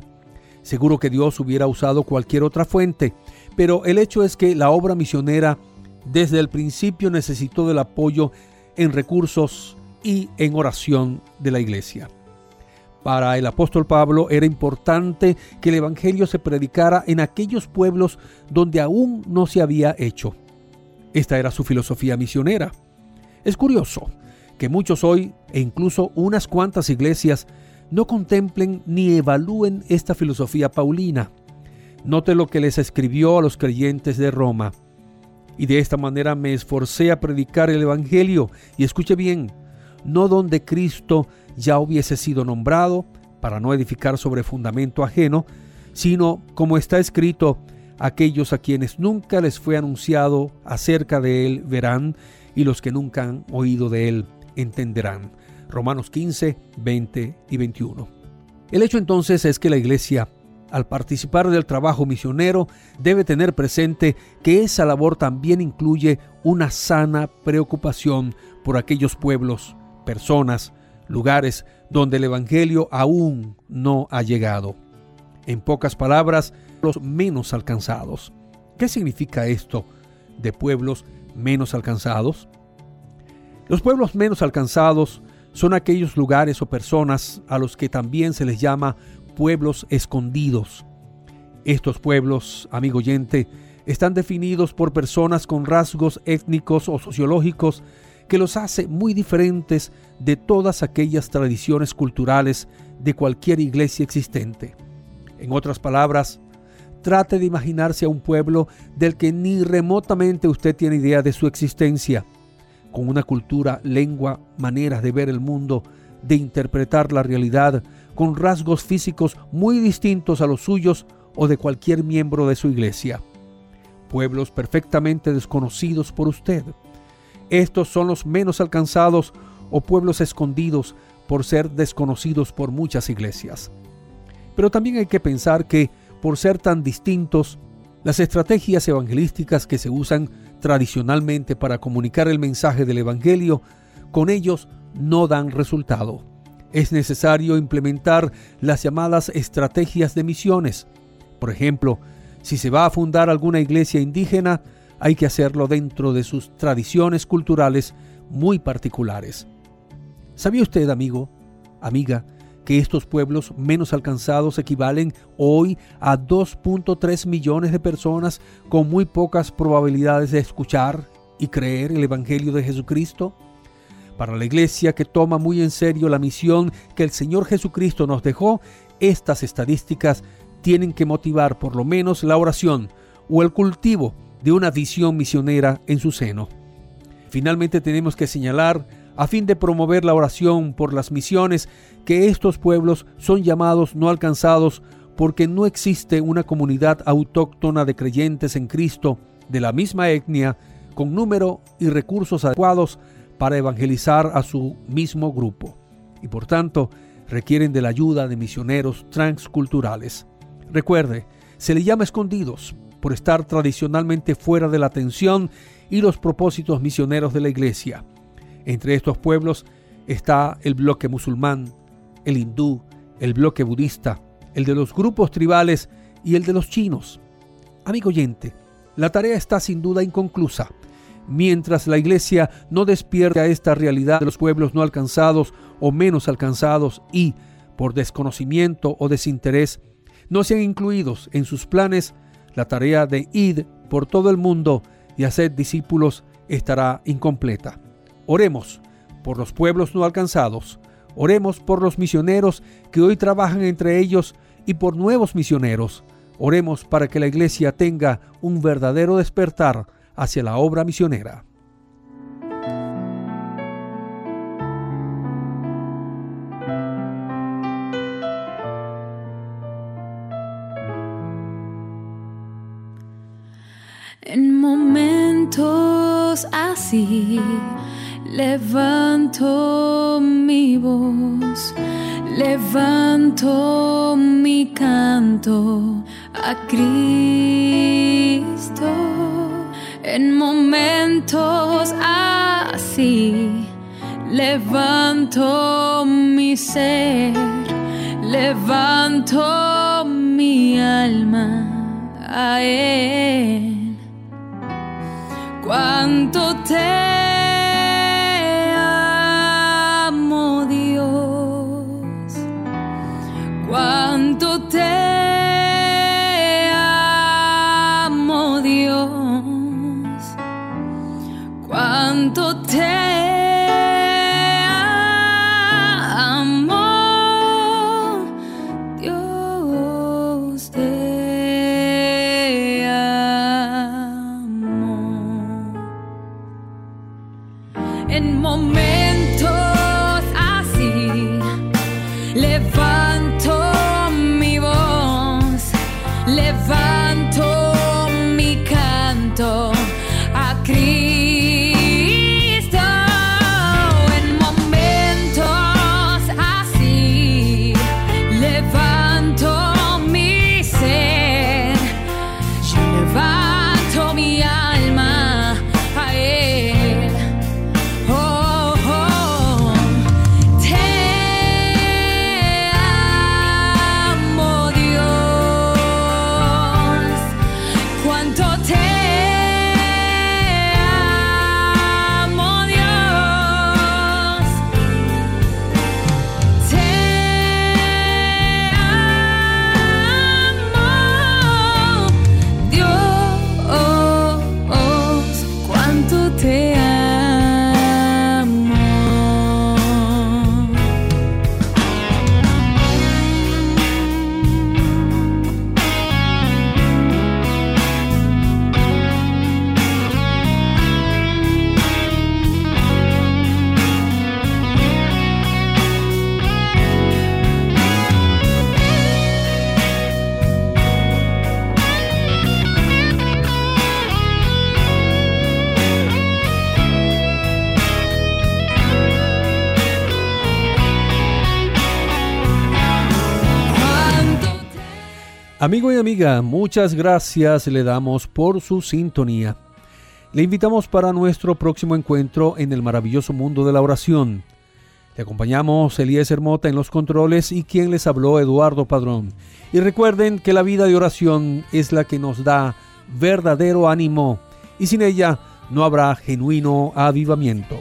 Seguro que Dios hubiera usado cualquier otra fuente, pero el hecho es que la obra misionera desde el principio necesitó del apoyo en recursos y en oración de la iglesia. Para el apóstol Pablo era importante que el Evangelio se predicara en aquellos pueblos donde aún no se había hecho. Esta era su filosofía misionera. Es curioso que muchos hoy, e incluso unas cuantas iglesias, no contemplen ni evalúen esta filosofía paulina. Note lo que les escribió a los creyentes de Roma. Y de esta manera me esforcé a predicar el Evangelio, y escuche bien, no donde Cristo ya hubiese sido nombrado, para no edificar sobre fundamento ajeno, sino, como está escrito, aquellos a quienes nunca les fue anunciado acerca de él verán, y los que nunca han oído de él entenderán. Romanos 15, 20 y 21. El hecho entonces es que la iglesia, al participar del trabajo misionero, debe tener presente que esa labor también incluye una sana preocupación por aquellos pueblos, personas, lugares donde el Evangelio aún no ha llegado. En pocas palabras, los menos alcanzados. ¿Qué significa esto de pueblos menos alcanzados? Los pueblos menos alcanzados son aquellos lugares o personas a los que también se les llama pueblos escondidos. Estos pueblos, amigo oyente, están definidos por personas con rasgos étnicos o sociológicos que los hace muy diferentes de todas aquellas tradiciones culturales de cualquier iglesia existente. En otras palabras, trate de imaginarse a un pueblo del que ni remotamente usted tiene idea de su existencia, con una cultura, lengua, maneras de ver el mundo, de interpretar la realidad, con rasgos físicos muy distintos a los suyos o de cualquier miembro de su iglesia. Pueblos perfectamente desconocidos por usted. Estos son los menos alcanzados o pueblos escondidos por ser desconocidos por muchas iglesias. Pero también hay que pensar que, por ser tan distintos, las estrategias evangelísticas que se usan tradicionalmente para comunicar el mensaje del Evangelio, con ellos no dan resultado. Es necesario implementar las llamadas estrategias de misiones. Por ejemplo, si se va a fundar alguna iglesia indígena, hay que hacerlo dentro de sus tradiciones culturales muy particulares. ¿Sabía usted, amigo, amiga, que estos pueblos menos alcanzados equivalen hoy a 2.3 millones de personas con muy pocas probabilidades de escuchar y creer el Evangelio de Jesucristo? Para la iglesia que toma muy en serio la misión que el Señor Jesucristo nos dejó, estas estadísticas tienen que motivar por lo menos la oración o el cultivo de una visión misionera en su seno. Finalmente tenemos que señalar, a fin de promover la oración por las misiones, que estos pueblos son llamados no alcanzados porque no existe una comunidad autóctona de creyentes en Cristo de la misma etnia con número y recursos adecuados para evangelizar a su mismo grupo y por tanto requieren de la ayuda de misioneros transculturales. Recuerde, se le llama escondidos por estar tradicionalmente fuera de la atención y los propósitos misioneros de la iglesia. Entre estos pueblos está el bloque musulmán, el hindú, el bloque budista, el de los grupos tribales y el de los chinos. Amigo oyente, la tarea está sin duda inconclusa. Mientras la iglesia no despierte a esta realidad de los pueblos no alcanzados o menos alcanzados y, por desconocimiento o desinterés, no sean incluidos en sus planes, la tarea de ir por todo el mundo y hacer discípulos estará incompleta. Oremos por los pueblos no alcanzados, oremos por los misioneros que hoy trabajan entre ellos y por nuevos misioneros. Oremos para que la iglesia tenga un verdadero despertar hacia la obra misionera. Así levanto mi voz, levanto mi canto a Cristo. En momentos así levanto mi ser, levanto mi alma a Él cuánto te Amigo y amiga, muchas gracias le damos por su sintonía. Le invitamos para nuestro próximo encuentro en el maravilloso mundo de la oración. Le acompañamos Elías Hermota en los controles y quien les habló Eduardo Padrón. Y recuerden que la vida de oración es la que nos da verdadero ánimo y sin ella no habrá genuino avivamiento.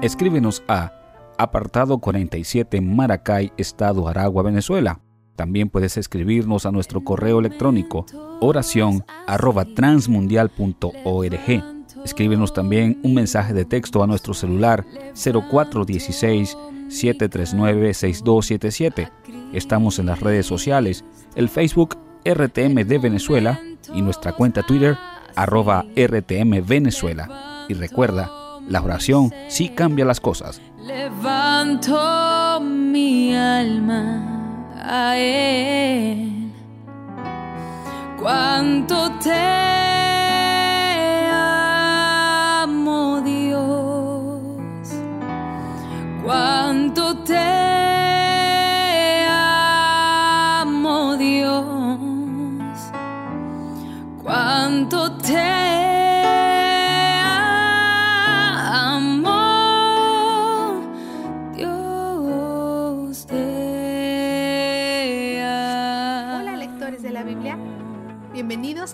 Escríbenos a apartado 47 Maracay, Estado Aragua, Venezuela. También puedes escribirnos a nuestro correo electrónico oración arroba transmundial.org. Escríbenos también un mensaje de texto a nuestro celular 0416 739 6277. Estamos en las redes sociales, el Facebook RTM de Venezuela y nuestra cuenta Twitter arroba RTM Venezuela. Y recuerda, la oración sí cambia las cosas. Levanto mi alma a él. Cuánto te amo, Dios. Cuánto te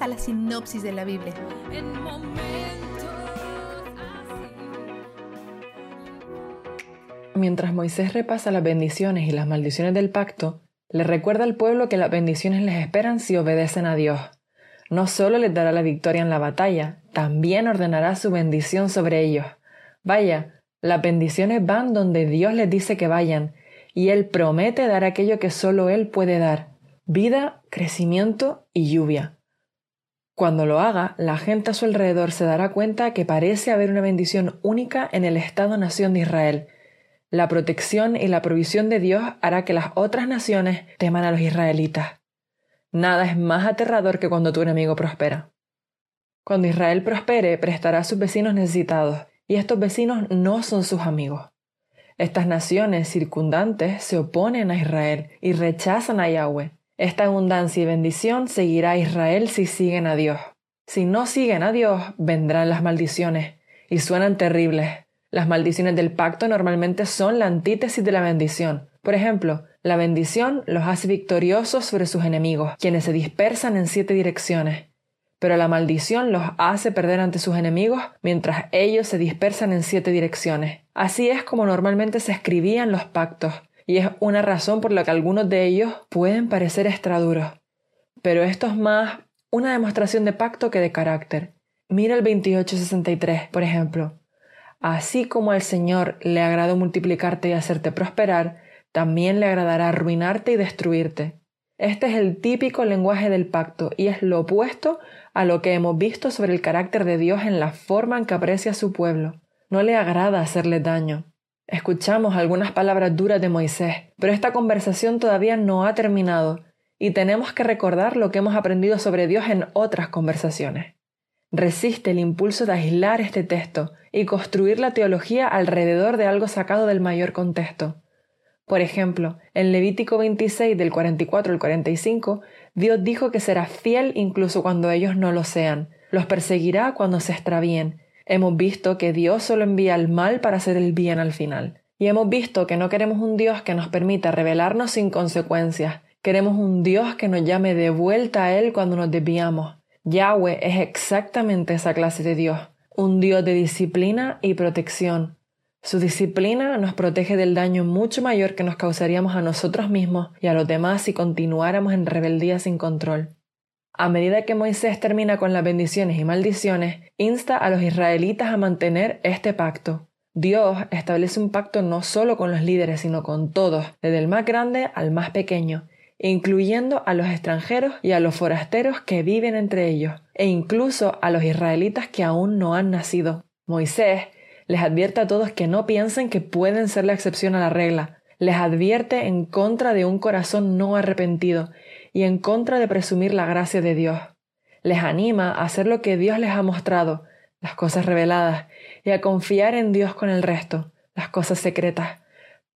a la sinopsis de la Biblia. Mientras Moisés repasa las bendiciones y las maldiciones del pacto, le recuerda al pueblo que las bendiciones les esperan si obedecen a Dios. No solo les dará la victoria en la batalla, también ordenará su bendición sobre ellos. Vaya, las bendiciones van donde Dios les dice que vayan, y Él promete dar aquello que solo Él puede dar, vida, crecimiento y lluvia. Cuando lo haga, la gente a su alrededor se dará cuenta que parece haber una bendición única en el Estado-nación de Israel. La protección y la provisión de Dios hará que las otras naciones teman a los israelitas. Nada es más aterrador que cuando tu enemigo prospera. Cuando Israel prospere, prestará a sus vecinos necesitados, y estos vecinos no son sus amigos. Estas naciones circundantes se oponen a Israel y rechazan a Yahweh. Esta abundancia y bendición seguirá a Israel si siguen a Dios. Si no siguen a Dios, vendrán las maldiciones, y suenan terribles. Las maldiciones del pacto normalmente son la antítesis de la bendición. Por ejemplo, la bendición los hace victoriosos sobre sus enemigos, quienes se dispersan en siete direcciones. Pero la maldición los hace perder ante sus enemigos mientras ellos se dispersan en siete direcciones. Así es como normalmente se escribían los pactos, y es una razón por la que algunos de ellos pueden parecer extraduros. Pero esto es más una demostración de pacto que de carácter. Mira el 2863, por ejemplo. Así como al Señor le agradó multiplicarte y hacerte prosperar, también le agradará arruinarte y destruirte. Este es el típico lenguaje del pacto y es lo opuesto a lo que hemos visto sobre el carácter de Dios en la forma en que aprecia a su pueblo. No le agrada hacerle daño. Escuchamos algunas palabras duras de Moisés, pero esta conversación todavía no ha terminado y tenemos que recordar lo que hemos aprendido sobre Dios en otras conversaciones. Resiste el impulso de aislar este texto y construir la teología alrededor de algo sacado del mayor contexto. Por ejemplo, en Levítico 26 del 44 al 45, Dios dijo que será fiel incluso cuando ellos no lo sean, los perseguirá cuando se extravíen. Hemos visto que Dios solo envía el mal para hacer el bien al final. Y hemos visto que no queremos un Dios que nos permita rebelarnos sin consecuencias. Queremos un Dios que nos llame de vuelta a Él cuando nos desviamos. Yahweh es exactamente esa clase de Dios, un Dios de disciplina y protección. Su disciplina nos protege del daño mucho mayor que nos causaríamos a nosotros mismos y a los demás si continuáramos en rebeldía sin control. A medida que Moisés termina con las bendiciones y maldiciones, insta a los israelitas a mantener este pacto. Dios establece un pacto no solo con los líderes, sino con todos, desde el más grande al más pequeño, incluyendo a los extranjeros y a los forasteros que viven entre ellos, e incluso a los israelitas que aún no han nacido. Moisés les advierte a todos que no piensen que pueden ser la excepción a la regla. Les advierte en contra de un corazón no arrepentido y en contra de presumir la gracia de Dios. Les anima a hacer lo que Dios les ha mostrado, las cosas reveladas, y a confiar en Dios con el resto, las cosas secretas.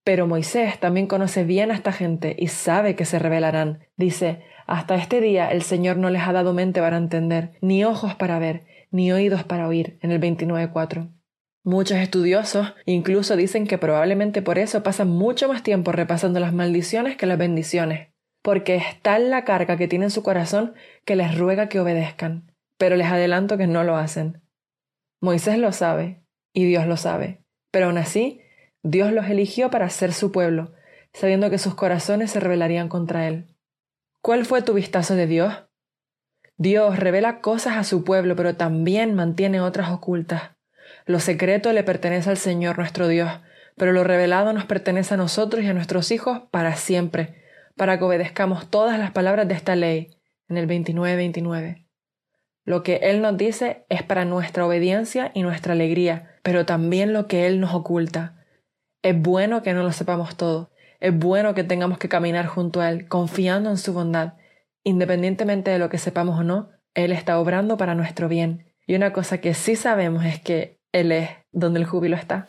Pero Moisés también conoce bien a esta gente y sabe que se revelarán. Dice, hasta este día el Señor no les ha dado mente para entender, ni ojos para ver, ni oídos para oír, en el 29.4. Muchos estudiosos incluso dicen que probablemente por eso pasan mucho más tiempo repasando las maldiciones que las bendiciones, porque es tal la carga que tiene en su corazón que les ruega que obedezcan. Pero les adelanto que no lo hacen. Moisés lo sabe y Dios lo sabe, pero aún así Dios los eligió para ser su pueblo, sabiendo que sus corazones se rebelarían contra él. ¿Cuál fue tu vistazo de Dios? Dios revela cosas a su pueblo, pero también mantiene otras ocultas. Lo secreto le pertenece al Señor nuestro Dios, pero lo revelado nos pertenece a nosotros y a nuestros hijos para siempre, para que obedezcamos todas las palabras de esta ley, en el 29-29. Lo que Él nos dice es para nuestra obediencia y nuestra alegría, pero también lo que Él nos oculta. Es bueno que no lo sepamos todo, es bueno que tengamos que caminar junto a Él, confiando en su bondad. Independientemente de lo que sepamos o no, Él está obrando para nuestro bien. Y una cosa que sí sabemos es que él es donde el júbilo está.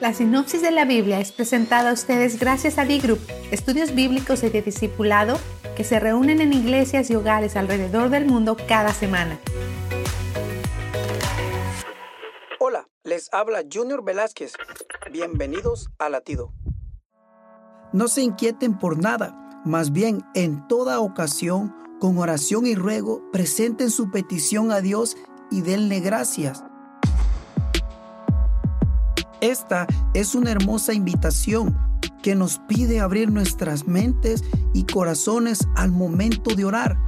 La sinopsis de la Biblia es presentada a ustedes gracias a D-Group, estudios bíblicos y de discipulado que se reúnen en iglesias y hogares alrededor del mundo cada semana. Hola, les habla Junior Velázquez. Bienvenidos a Latido. No se inquieten por nada, más bien en toda ocasión, con oración y ruego, presenten su petición a Dios y denle gracias. Esta es una hermosa invitación que nos pide abrir nuestras mentes y corazones al momento de orar.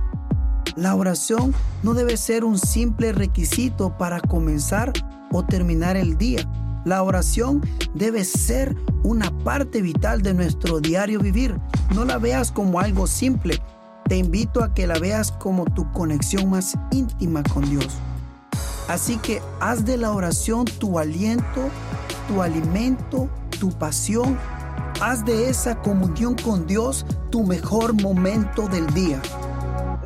La oración no debe ser un simple requisito para comenzar o terminar el día. La oración debe ser una parte vital de nuestro diario vivir. No la veas como algo simple. Te invito a que la veas como tu conexión más íntima con Dios. Así que haz de la oración tu aliento, tu alimento, tu pasión. Haz de esa comunión con Dios tu mejor momento del día.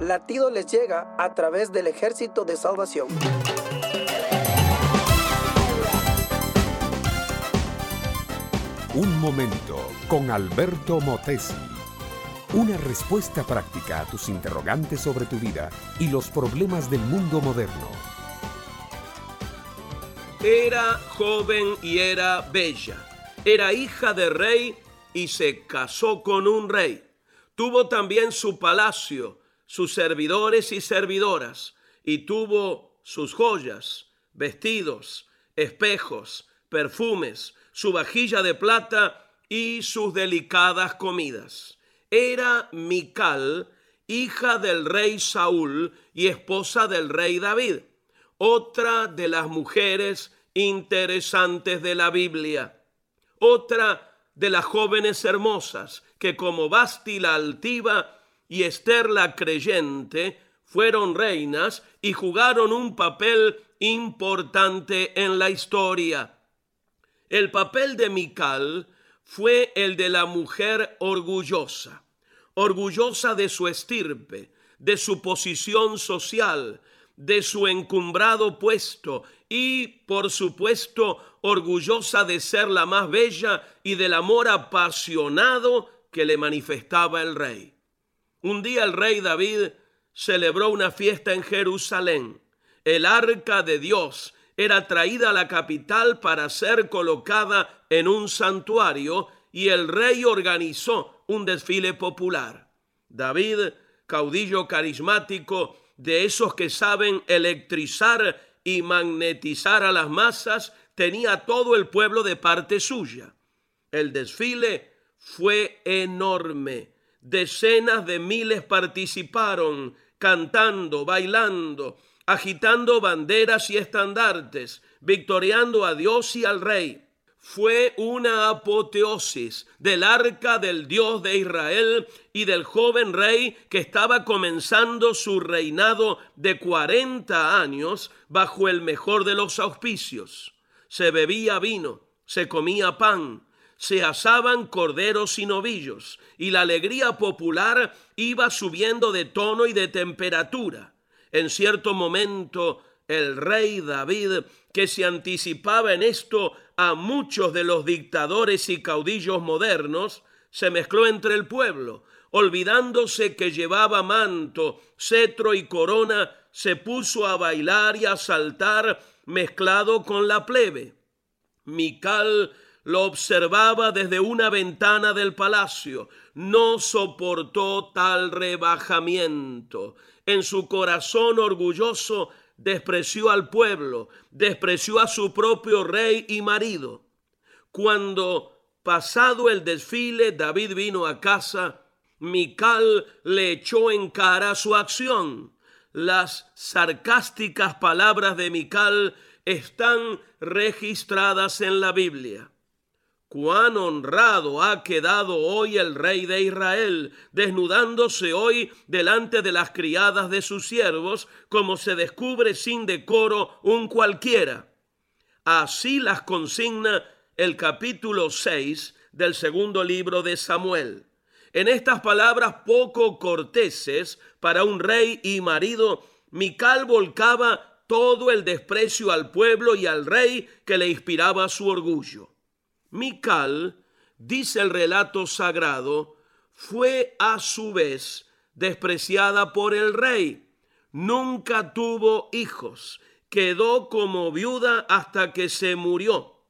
Latido les llega a través del ejército de salvación. Un momento con Alberto Motesi. Una respuesta práctica a tus interrogantes sobre tu vida y los problemas del mundo moderno era joven y era bella. Era hija de rey y se casó con un rey. Tuvo también su palacio, sus servidores y servidoras, y tuvo sus joyas, vestidos, espejos, perfumes, su vajilla de plata y sus delicadas comidas. Era Mical, hija del rey Saúl y esposa del rey David otra de las mujeres interesantes de la Biblia, otra de las jóvenes hermosas que como Basti la altiva y Esther la creyente fueron reinas y jugaron un papel importante en la historia. El papel de Mical fue el de la mujer orgullosa, orgullosa de su estirpe, de su posición social, de su encumbrado puesto y, por supuesto, orgullosa de ser la más bella y del amor apasionado que le manifestaba el rey. Un día el rey David celebró una fiesta en Jerusalén. El arca de Dios era traída a la capital para ser colocada en un santuario y el rey organizó un desfile popular. David, caudillo carismático, de esos que saben electrizar y magnetizar a las masas, tenía todo el pueblo de parte suya. El desfile fue enorme. Decenas de miles participaron, cantando, bailando, agitando banderas y estandartes, victoriando a Dios y al Rey fue una apoteosis del arca del Dios de Israel y del joven rey que estaba comenzando su reinado de 40 años bajo el mejor de los auspicios. Se bebía vino, se comía pan, se asaban corderos y novillos, y la alegría popular iba subiendo de tono y de temperatura. En cierto momento, el rey David, que se anticipaba en esto a muchos de los dictadores y caudillos modernos, se mezcló entre el pueblo, olvidándose que llevaba manto, cetro y corona, se puso a bailar y a saltar mezclado con la plebe. Mical lo observaba desde una ventana del palacio. No soportó tal rebajamiento. En su corazón orgulloso despreció al pueblo, despreció a su propio rey y marido. Cuando, pasado el desfile, David vino a casa, Mical le echó en cara su acción. Las sarcásticas palabras de Mical están registradas en la Biblia. Cuán honrado ha quedado hoy el rey de Israel, desnudándose hoy delante de las criadas de sus siervos, como se descubre sin decoro un cualquiera. Así las consigna el capítulo 6 del segundo libro de Samuel. En estas palabras poco corteses para un rey y marido, Mical volcaba todo el desprecio al pueblo y al rey que le inspiraba su orgullo. Mical, dice el relato sagrado, fue a su vez despreciada por el rey. Nunca tuvo hijos. Quedó como viuda hasta que se murió.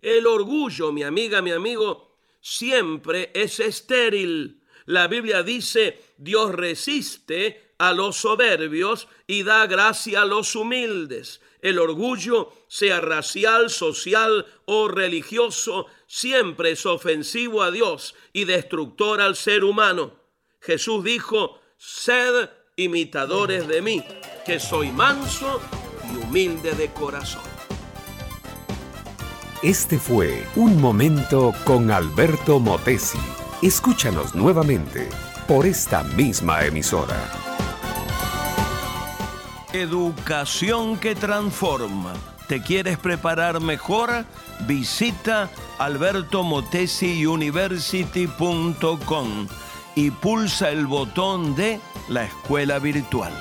El orgullo, mi amiga, mi amigo, siempre es estéril. La Biblia dice, Dios resiste a los soberbios y da gracia a los humildes el orgullo, sea racial, social o religioso, siempre es ofensivo a Dios y destructor al ser humano. Jesús dijo, sed imitadores de mí, que soy manso y humilde de corazón. Este fue Un Momento con Alberto Motesi. Escúchanos nuevamente por esta misma emisora. Educación que transforma. ¿Te quieres preparar mejor? Visita albertomotesiuniversity.com y pulsa el botón de la escuela virtual.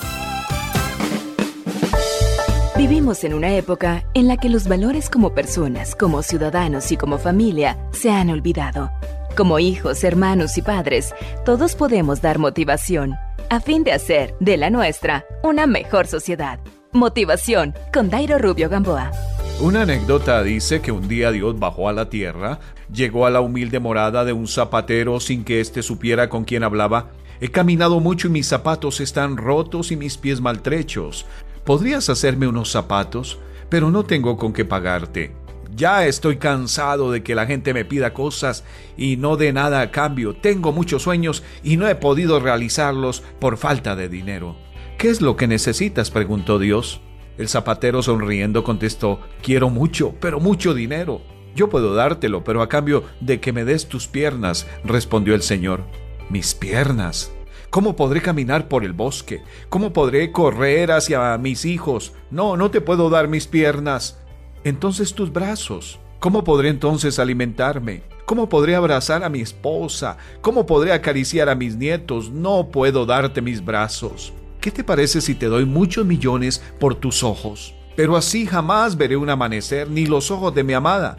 Vivimos en una época en la que los valores como personas, como ciudadanos y como familia se han olvidado. Como hijos, hermanos y padres, todos podemos dar motivación a fin de hacer de la nuestra una mejor sociedad. Motivación con Dairo Rubio Gamboa. Una anécdota dice que un día Dios bajó a la tierra, llegó a la humilde morada de un zapatero sin que éste supiera con quién hablaba. He caminado mucho y mis zapatos están rotos y mis pies maltrechos. ¿Podrías hacerme unos zapatos? Pero no tengo con qué pagarte. Ya estoy cansado de que la gente me pida cosas y no dé nada a cambio. Tengo muchos sueños y no he podido realizarlos por falta de dinero. ¿Qué es lo que necesitas? preguntó Dios. El zapatero sonriendo contestó, quiero mucho, pero mucho dinero. Yo puedo dártelo, pero a cambio de que me des tus piernas, respondió el Señor. Mis piernas. ¿Cómo podré caminar por el bosque? ¿Cómo podré correr hacia mis hijos? No, no te puedo dar mis piernas entonces tus brazos. ¿Cómo podré entonces alimentarme? ¿Cómo podré abrazar a mi esposa? ¿Cómo podré acariciar a mis nietos? No puedo darte mis brazos. ¿Qué te parece si te doy muchos millones por tus ojos? Pero así jamás veré un amanecer ni los ojos de mi amada.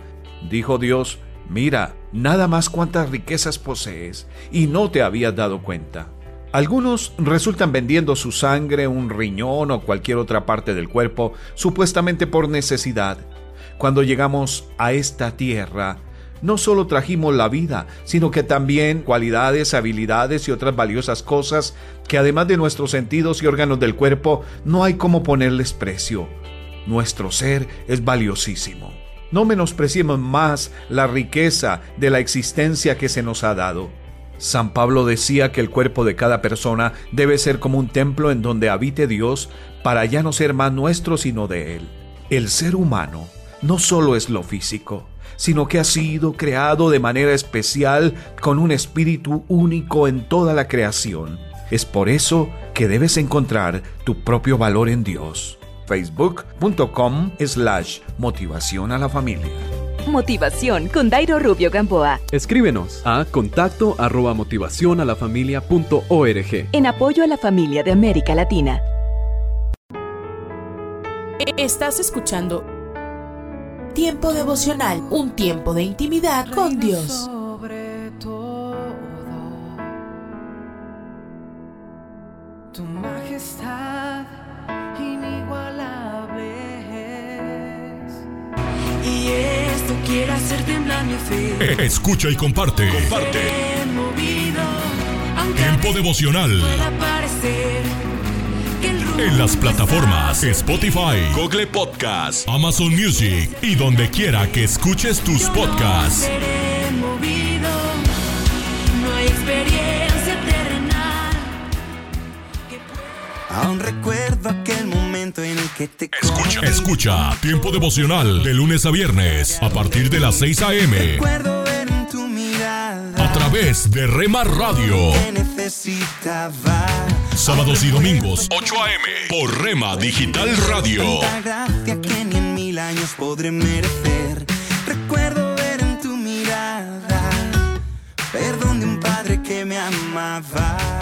Dijo Dios, mira, nada más cuántas riquezas posees y no te habías dado cuenta. Algunos resultan vendiendo su sangre, un riñón o cualquier otra parte del cuerpo, supuestamente por necesidad. Cuando llegamos a esta tierra, no solo trajimos la vida, sino que también cualidades, habilidades y otras valiosas cosas que además de nuestros sentidos y órganos del cuerpo, no hay cómo ponerles precio. Nuestro ser es valiosísimo. No menospreciemos más la riqueza de la existencia que se nos ha dado. San Pablo decía que el cuerpo de cada persona debe ser como un templo en donde habite Dios para ya no ser más nuestro sino de Él. El ser humano no solo es lo físico, sino que ha sido creado de manera especial con un espíritu único en toda la creación. Es por eso que debes encontrar tu propio valor en Dios. Facebook.com slash motivación a la familia. Motivación con Dairo Rubio Gamboa. Escríbenos a contacto arroba motivación a la familia. En apoyo a la familia de América Latina. Estás escuchando Tiempo devocional, un tiempo de intimidad con Dios. Esto quiere hacer temblar mi fe. Escucha y comparte. Comparte. Movido, Tiempo devocional. parecer que En las plataformas Spotify, Google Podcast, Amazon Music y donde quiera que escuches tus podcasts. seré movido, no hay experiencia terrenal. Aún recuerdo aquel momento en el que te Escucha, escucha Tiempo devocional de lunes a viernes a partir de las 6 a.m. A través de Rema Radio. Sábados y domingos 8 a.m. por Rema Digital Radio. Que ni en mil años podré merecer. Recuerdo ver en tu mirada perdón de un padre que me amaba.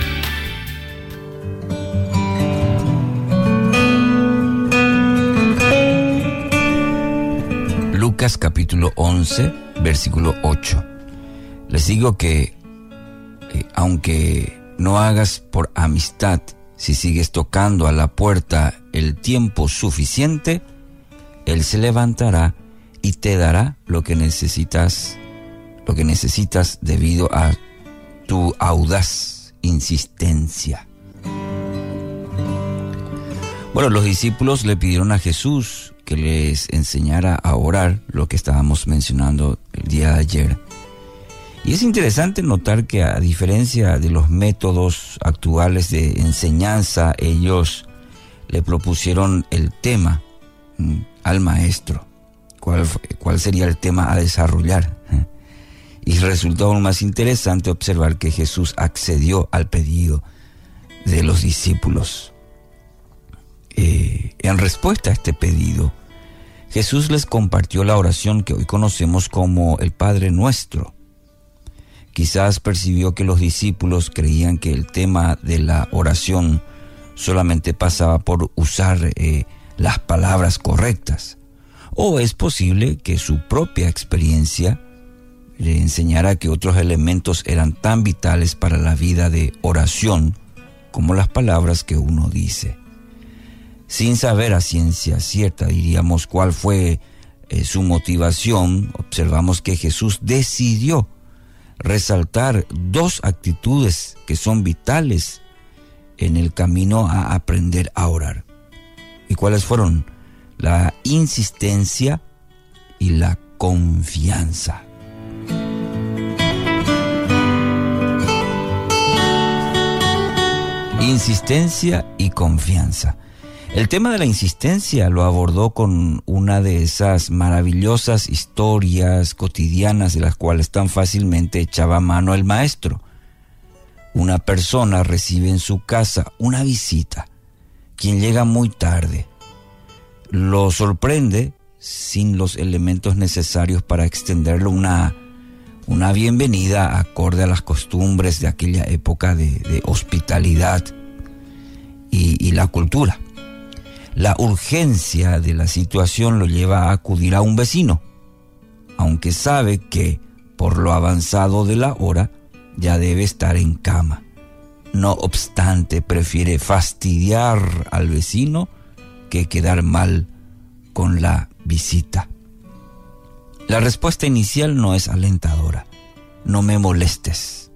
Capítulo 11, versículo 8. Les digo que eh, aunque no hagas por amistad, si sigues tocando a la puerta el tiempo suficiente, Él se levantará y te dará lo que necesitas, lo que necesitas debido a tu audaz insistencia. Bueno, los discípulos le pidieron a Jesús que les enseñara a orar, lo que estábamos mencionando el día de ayer. Y es interesante notar que a diferencia de los métodos actuales de enseñanza, ellos le propusieron el tema mm, al maestro. ¿Cuál, cuál sería el tema a desarrollar? Y resultó aún más interesante observar que Jesús accedió al pedido de los discípulos. Eh, en respuesta a este pedido, Jesús les compartió la oración que hoy conocemos como el Padre Nuestro. Quizás percibió que los discípulos creían que el tema de la oración solamente pasaba por usar eh, las palabras correctas. O es posible que su propia experiencia le enseñara que otros elementos eran tan vitales para la vida de oración como las palabras que uno dice sin saber a ciencia cierta, diríamos, cuál fue eh, su motivación, observamos que Jesús decidió resaltar dos actitudes que son vitales en el camino a aprender a orar. ¿Y cuáles fueron? La insistencia y la confianza. Insistencia y confianza. El tema de la insistencia lo abordó con una de esas maravillosas historias cotidianas de las cuales tan fácilmente echaba mano el maestro. Una persona recibe en su casa una visita, quien llega muy tarde. Lo sorprende sin los elementos necesarios para extenderle una, una bienvenida acorde a las costumbres de aquella época de, hospitalidad y la cultura. La urgencia de la situación lo lleva a acudir a un vecino, aunque sabe que por lo avanzado de la hora ya debe estar en cama. No obstante, prefiere fastidiar al vecino que quedar mal con la visita. La respuesta inicial no es alentadora. No me molestes.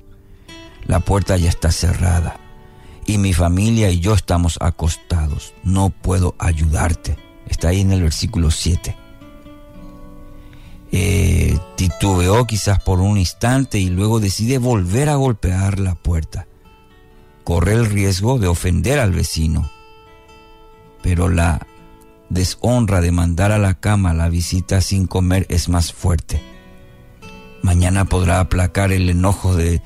La puerta ya está cerrada y mi familia y yo estamos acostados. No puedo ayudarte. Está ahí en el versículo 7. Eh, titubeó quizás por un instante y luego decide volver a golpear la puerta. Corre el riesgo de ofender al vecino. Pero la deshonra de mandar a la cama la visita sin comer es más fuerte. Mañana podrá aplacar el enojo de,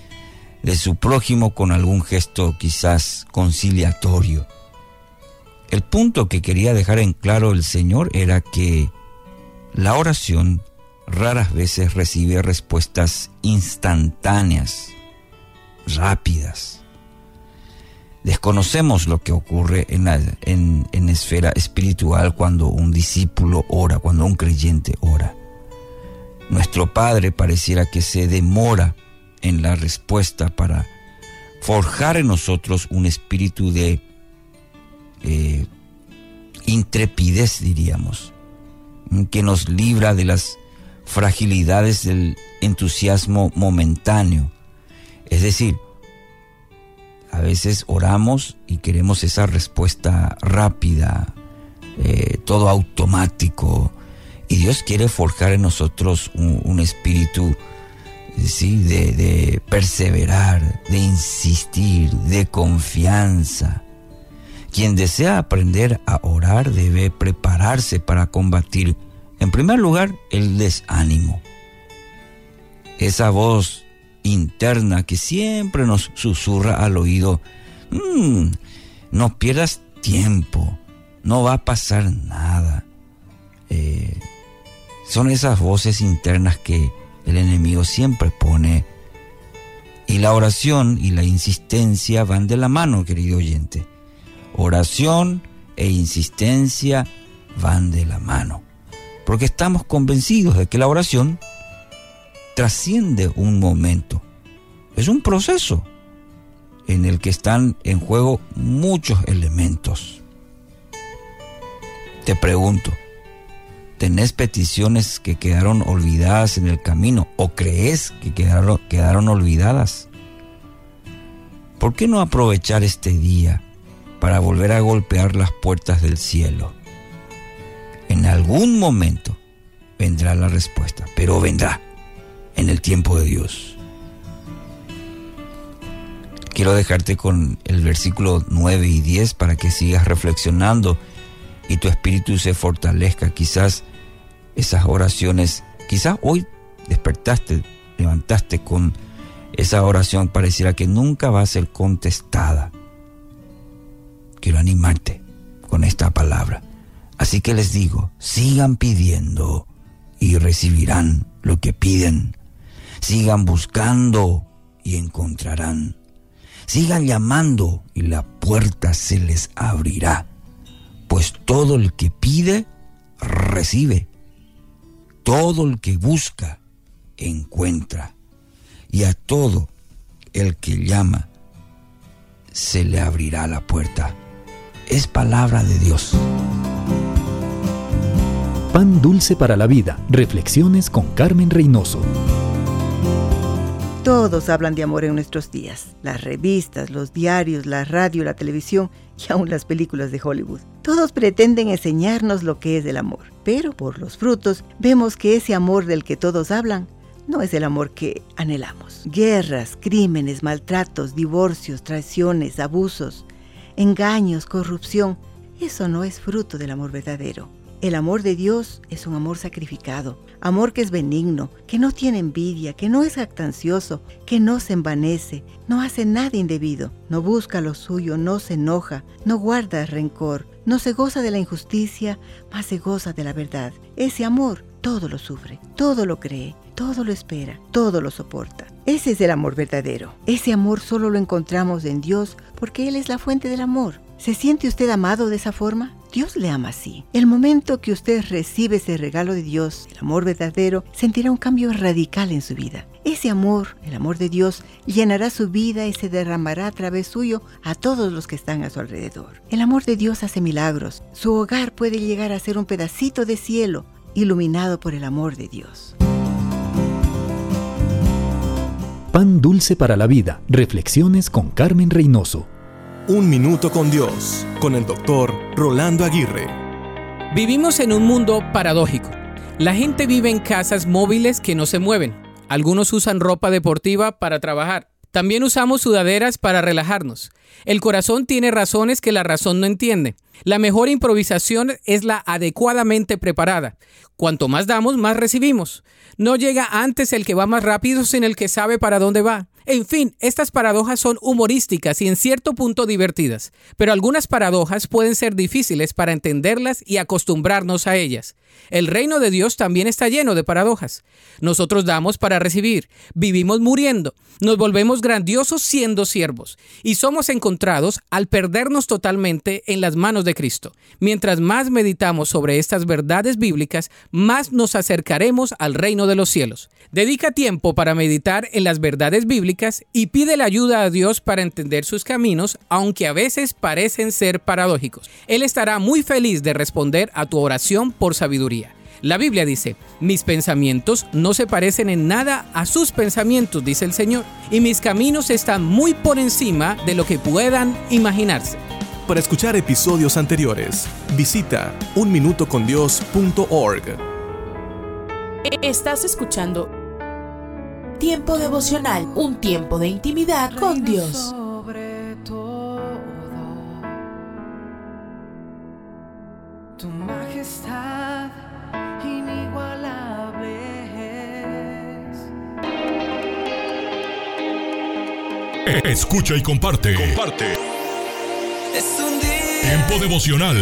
de su prójimo con algún gesto quizás conciliatorio. El punto que quería dejar en claro el Señor era que la oración raras veces recibe respuestas instantáneas, rápidas. Desconocemos lo que ocurre en la en, en esfera espiritual cuando un discípulo ora, cuando un creyente ora. Nuestro Padre pareciera que se demora en la respuesta para forjar en nosotros un espíritu de eh, intrepidez, diríamos, que nos libra de las fragilidades del entusiasmo momentáneo. Es decir, a veces oramos y queremos esa respuesta rápida, eh, todo automático, y Dios quiere forjar en nosotros un, un espíritu ¿sí? de, de perseverar, de insistir, de confianza. Quien desea aprender a orar debe prepararse para combatir, en primer lugar, el desánimo. Esa voz interna que siempre nos susurra al oído, "Mm, no pierdas tiempo, no va a pasar nada. Eh, son esas voces internas que el enemigo siempre pone. Y la oración y la insistencia van de la mano, querido oyente. Oración e insistencia van de la mano. Porque estamos convencidos de que la oración trasciende un momento. Es un proceso en el que están en juego muchos elementos. Te pregunto, ¿tenés peticiones que quedaron olvidadas en el camino o crees que quedaron, quedaron olvidadas? ¿Por qué no aprovechar este día para volver a golpear las puertas del cielo? En algún momento vendrá la respuesta, pero vendrá en el tiempo de Dios. Quiero dejarte con el versículo 9 y 10 para que sigas reflexionando y tu espíritu se fortalezca. Quizás esas oraciones, quizás hoy despertaste, levantaste con esa oración, pareciera que nunca va a ser contestada. Quiero animarte con esta palabra. Así que les digo, sigan pidiendo y recibirán lo que piden. Sigan buscando y encontrarán. Sigan llamando y la puerta se les abrirá. Pues todo el que pide, recibe. Todo el que busca, encuentra. Y a todo el que llama, se le abrirá la puerta. Es palabra de Dios. Pan dulce para la vida. Reflexiones con Carmen Reynoso. Todos hablan de amor en nuestros días. Las revistas, los diarios, la radio, la televisión y aún las películas de Hollywood. Todos pretenden enseñarnos lo que es el amor. Pero por los frutos vemos que ese amor del que todos hablan no es el amor que anhelamos. Guerras, crímenes, maltratos, divorcios, traiciones, abusos, engaños, corrupción. Eso no es fruto del amor verdadero. El amor de Dios es un amor sacrificado, amor que es benigno, que no tiene envidia, que no es jactancioso, que no se envanece, no hace nada indebido, no busca lo suyo, no se enoja, no guarda rencor, no se goza de la injusticia, mas se goza de la verdad. Ese amor todo lo sufre, todo lo cree, todo lo espera, todo lo soporta. Ese es el amor verdadero. Ese amor solo lo encontramos en Dios porque Él es la fuente del amor. ¿Se siente usted amado de esa forma? Dios le ama así. El momento que usted recibe ese regalo de Dios, el amor verdadero, sentirá un cambio radical en su vida. Ese amor, el amor de Dios, llenará su vida y se derramará a través suyo a todos los que están a su alrededor. El amor de Dios hace milagros. Su hogar puede llegar a ser un pedacito de cielo iluminado por el amor de Dios. Pan dulce para la vida. Reflexiones con Carmen Reynoso. Un minuto con Dios, con el doctor Rolando Aguirre. Vivimos en un mundo paradójico. La gente vive en casas móviles que no se mueven. Algunos usan ropa deportiva para trabajar, También usamos sudaderas para relajarnos. El corazón tiene razones que la razón no entiende. La mejor improvisación es la adecuadamente preparada. Cuanto más damos, más recibimos. No llega antes el que va más rápido sin el que sabe para dónde va. En fin, estas paradojas son humorísticas y en cierto punto divertidas, pero algunas paradojas pueden ser difíciles para entenderlas y acostumbrarnos a ellas. El reino de Dios también está lleno de paradojas. Nosotros damos para recibir, vivimos muriendo, nos volvemos grandiosos siendo siervos y somos encontrados al perdernos totalmente en las manos de Cristo. Mientras más meditamos sobre estas verdades bíblicas, más nos acercaremos al reino de los cielos. Dedica tiempo para meditar en las verdades bíblicas y pide la ayuda a Dios para entender sus caminos, aunque a veces parecen ser paradójicos. Él estará muy feliz de responder a tu oración por sabiduría. La Biblia dice, mis pensamientos no se parecen en nada a sus pensamientos, dice el Señor, y mis caminos están muy por encima de lo que puedan imaginarse. Para escuchar episodios anteriores, visita unminutocondios.org. Estás escuchando Tiempo devocional, un tiempo de intimidad con Dios. Sobre todo, tu majestad inigualable es. Escucha y comparte. Comparte. Es un día Tiempo devocional.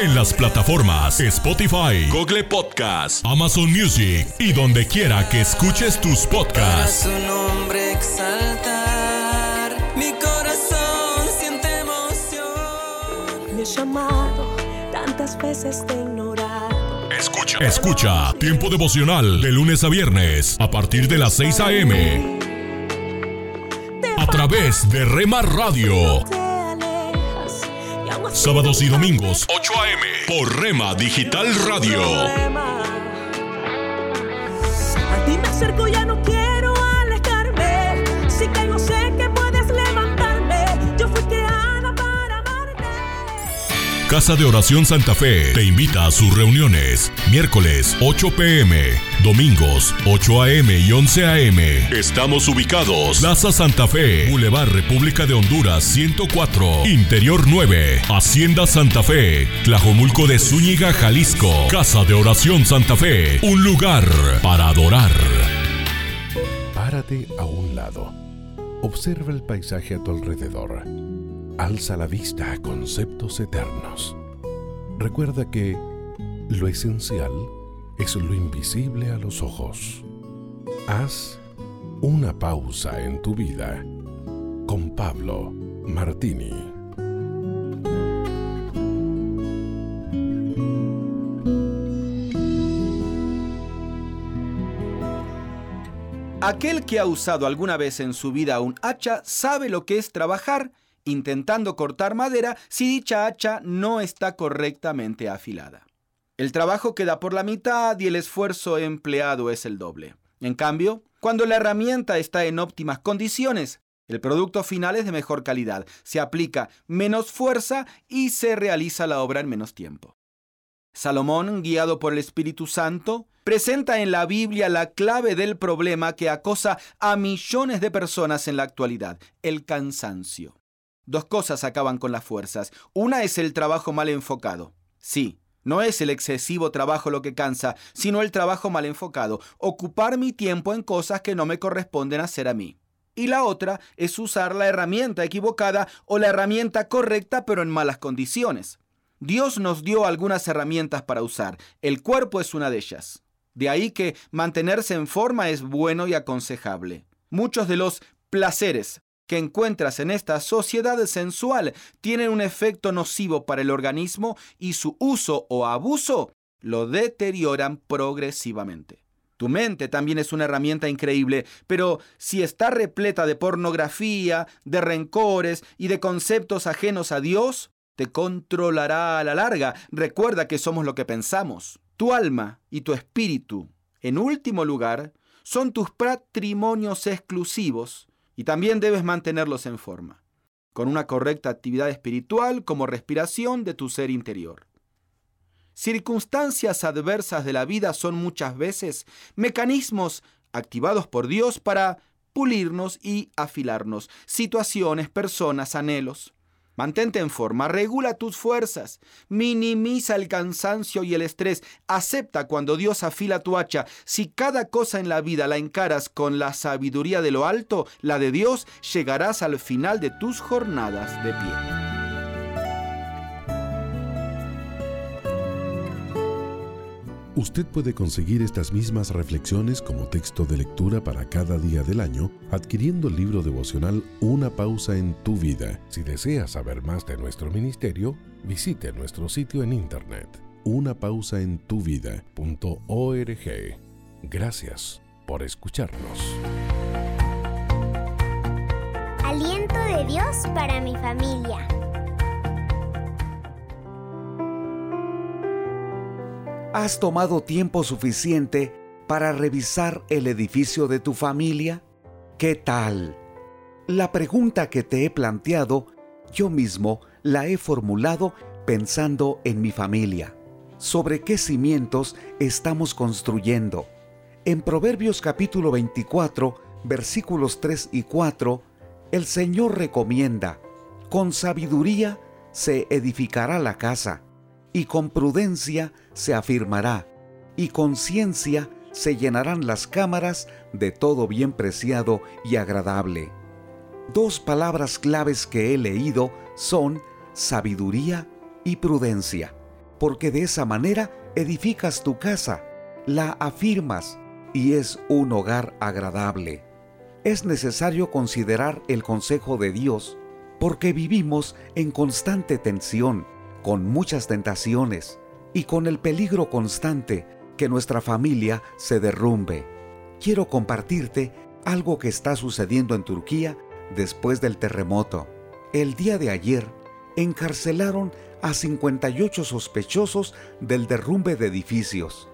Para. En las plataformas Spotify, Google Podcast, Amazon Music y donde quiera que escuches tus Para podcasts. su nombre exaltar. Mi corazón siente emoción. Me he llamado tantas veces te ignorado. Escucha. Escucha Tiempo devocional de lunes a viernes a partir de las 6 a.m. A través de Rema Radio. Sábados y domingos 8 a.m. por Rema Digital Radio. A ti me acerco, ya no quiero Casa de Oración Santa Fe te invita a sus reuniones. Miércoles 8 pm, domingos 8 am y 11 am. Estamos ubicados. Plaza Santa Fe, Boulevard República de Honduras 104, Interior 9, Hacienda Santa Fe, Tlajomulco de Zúñiga, Jalisco. Casa de Oración Santa Fe, un lugar para adorar. Párate a un lado. Observa el paisaje a tu alrededor. Alza la vista a conceptos eternos. Recuerda que lo esencial es lo invisible a los ojos. Haz una pausa en tu vida con Pablo Martini. Aquel que ha usado alguna vez en su vida un hacha sabe lo que es trabajar intentando cortar madera si dicha hacha no está correctamente afilada. El trabajo queda por la mitad y el esfuerzo empleado es el doble. En cambio, cuando la herramienta está en óptimas condiciones, el producto final es de mejor calidad, se aplica menos fuerza y se realiza la obra en menos tiempo. Salomón, guiado por el Espíritu Santo, presenta en la Biblia la clave del problema que acosa a millones de personas en la actualidad, el cansancio. Dos cosas acaban con las fuerzas. Una es el trabajo mal enfocado. Sí, no es el excesivo trabajo lo que cansa, sino el trabajo mal enfocado, ocupar mi tiempo en cosas que no me corresponden hacer a mí. Y la otra es usar la herramienta equivocada o la herramienta correcta pero en malas condiciones. Dios nos dio algunas herramientas para usar. El cuerpo es una de ellas. De ahí que mantenerse en forma es bueno y aconsejable. Muchos de los placeres que encuentras en esta sociedad sensual tienen un efecto nocivo para el organismo y su uso o abuso lo deterioran progresivamente. Tu mente también es una herramienta increíble, pero si está repleta de pornografía, de rencores y de conceptos ajenos a Dios, te controlará a la larga. Recuerda que somos lo que pensamos. Tu alma y tu espíritu, en último lugar, son tus patrimonios exclusivos y también debes mantenerlos en forma, con una correcta actividad espiritual como respiración de tu ser interior. Circunstancias adversas de la vida son muchas veces mecanismos activados por Dios para pulirnos y afilarnos. Situaciones, personas, anhelos. Mantente en forma, regula tus fuerzas, minimiza el cansancio y el estrés, acepta cuando Dios afila tu hacha. Si cada cosa en la vida la encaras con la sabiduría de lo alto, la de Dios, llegarás al final de tus jornadas de pie. Usted puede conseguir estas mismas reflexiones como texto de lectura para cada día del año adquiriendo el libro devocional Una pausa en tu vida. Si desea saber más de nuestro ministerio, visite nuestro sitio en internet unapausaentuvida.org. Gracias por escucharnos. Aliento de Dios para mi familia. ¿Has tomado tiempo suficiente para revisar el edificio de tu familia? ¿Qué tal? La pregunta que te he planteado, yo mismo la he formulado pensando en mi familia. ¿Sobre qué cimientos estamos construyendo? En Proverbios capítulo 24, versículos 3 y 4, el Señor recomienda, con sabiduría se edificará la casa y con prudencia se afirmará, y con ciencia se llenarán las cámaras de todo bien preciado y agradable. Dos palabras claves que he leído son sabiduría y prudencia, porque de esa manera edificas tu casa, la afirmas y es un hogar agradable. Es necesario considerar el consejo de Dios, porque vivimos en constante tensión, con muchas tentaciones y con el peligro constante que nuestra familia se derrumbe. Quiero compartirte algo que está sucediendo en Turquía después del terremoto. El día de ayer encarcelaron a 58 sospechosos del derrumbe de edificios.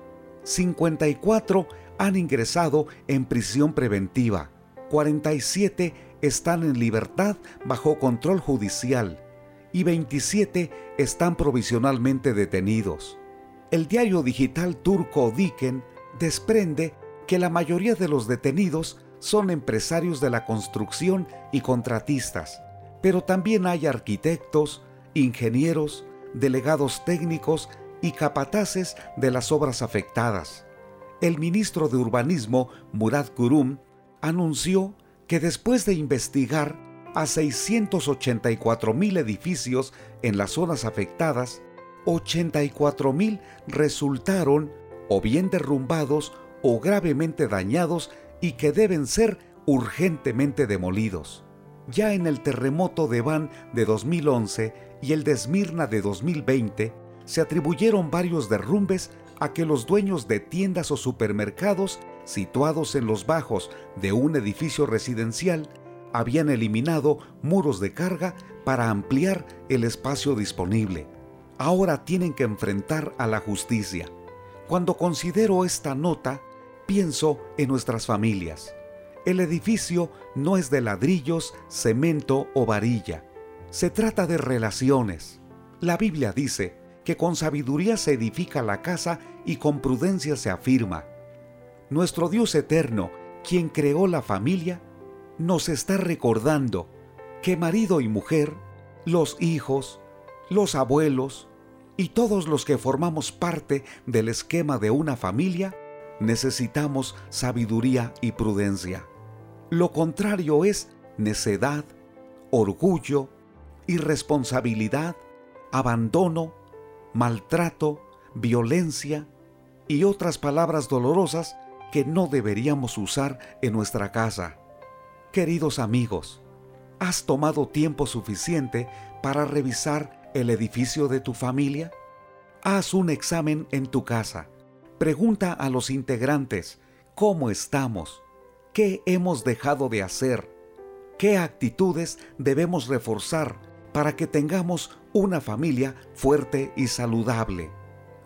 54 han ingresado en prisión preventiva. 47 están en libertad bajo control judicial y 27 están provisionalmente detenidos. El diario digital turco Diken desprende que la mayoría de los detenidos son empresarios de la construcción y contratistas, pero también hay arquitectos, ingenieros, delegados técnicos y capataces de las obras afectadas. El ministro de Urbanismo, Murad Kurum, anunció que después de investigar a 684 mil edificios en las zonas afectadas, 84 mil resultaron o bien derrumbados o gravemente dañados y que deben ser urgentemente demolidos. Ya en el terremoto de Van de 2011 y el de Esmirna de 2020, se atribuyeron varios derrumbes a que los dueños de tiendas o supermercados situados en los bajos de un edificio residencial habían eliminado muros de carga para ampliar el espacio disponible. Ahora tienen que enfrentar a la justicia. Cuando considero esta nota, pienso en nuestras familias. El edificio no es de ladrillos, cemento o varilla. Se trata de relaciones. La Biblia dice que con sabiduría se edifica la casa y con prudencia se afirma. Nuestro Dios eterno, quien creó la familia, nos está recordando que marido y mujer, los hijos, los abuelos y todos los que formamos parte del esquema de una familia, necesitamos sabiduría y prudencia. Lo contrario es necedad, orgullo, irresponsabilidad, abandono, maltrato, violencia y otras palabras dolorosas que no deberíamos usar en nuestra casa. Queridos amigos, ¿has tomado tiempo suficiente para revisar el edificio de tu familia? Haz un examen en tu casa. Pregunta a los integrantes cómo estamos, qué hemos dejado de hacer, qué actitudes debemos reforzar para que tengamos una familia fuerte y saludable.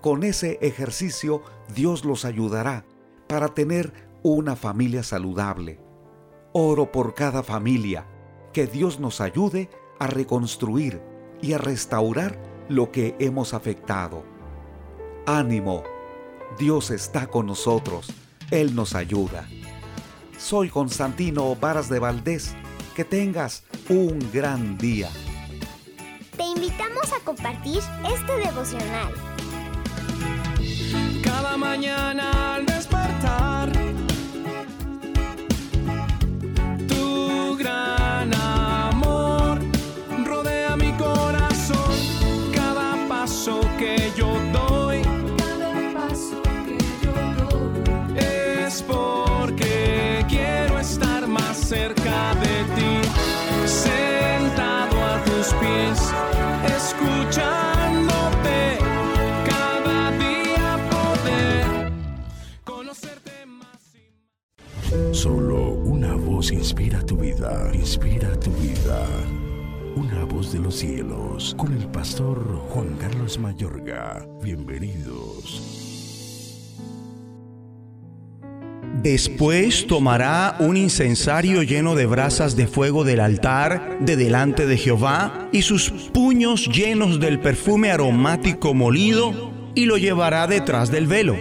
Con ese ejercicio Dios los ayudará para tener una familia saludable. Oro por cada familia, que Dios nos ayude a reconstruir y a restaurar lo que hemos afectado. Ánimo, Dios está con nosotros, Él nos ayuda. Soy Constantino Varas de Valdés. Que tengas un gran día. Te invitamos a compartir este devocional. Cada mañana al despertar, cerca de ti, sentado a tus pies, escuchándote. Cada día poder conocerte Solo una voz inspira tu vida, inspira tu vida. Una voz de los cielos, con el pastor Juan Carlos Mayorga. Bienvenidos. Después tomará un incensario lleno de brasas de fuego del altar de delante de Jehová y sus puños llenos del perfume aromático molido y lo llevará detrás del velo.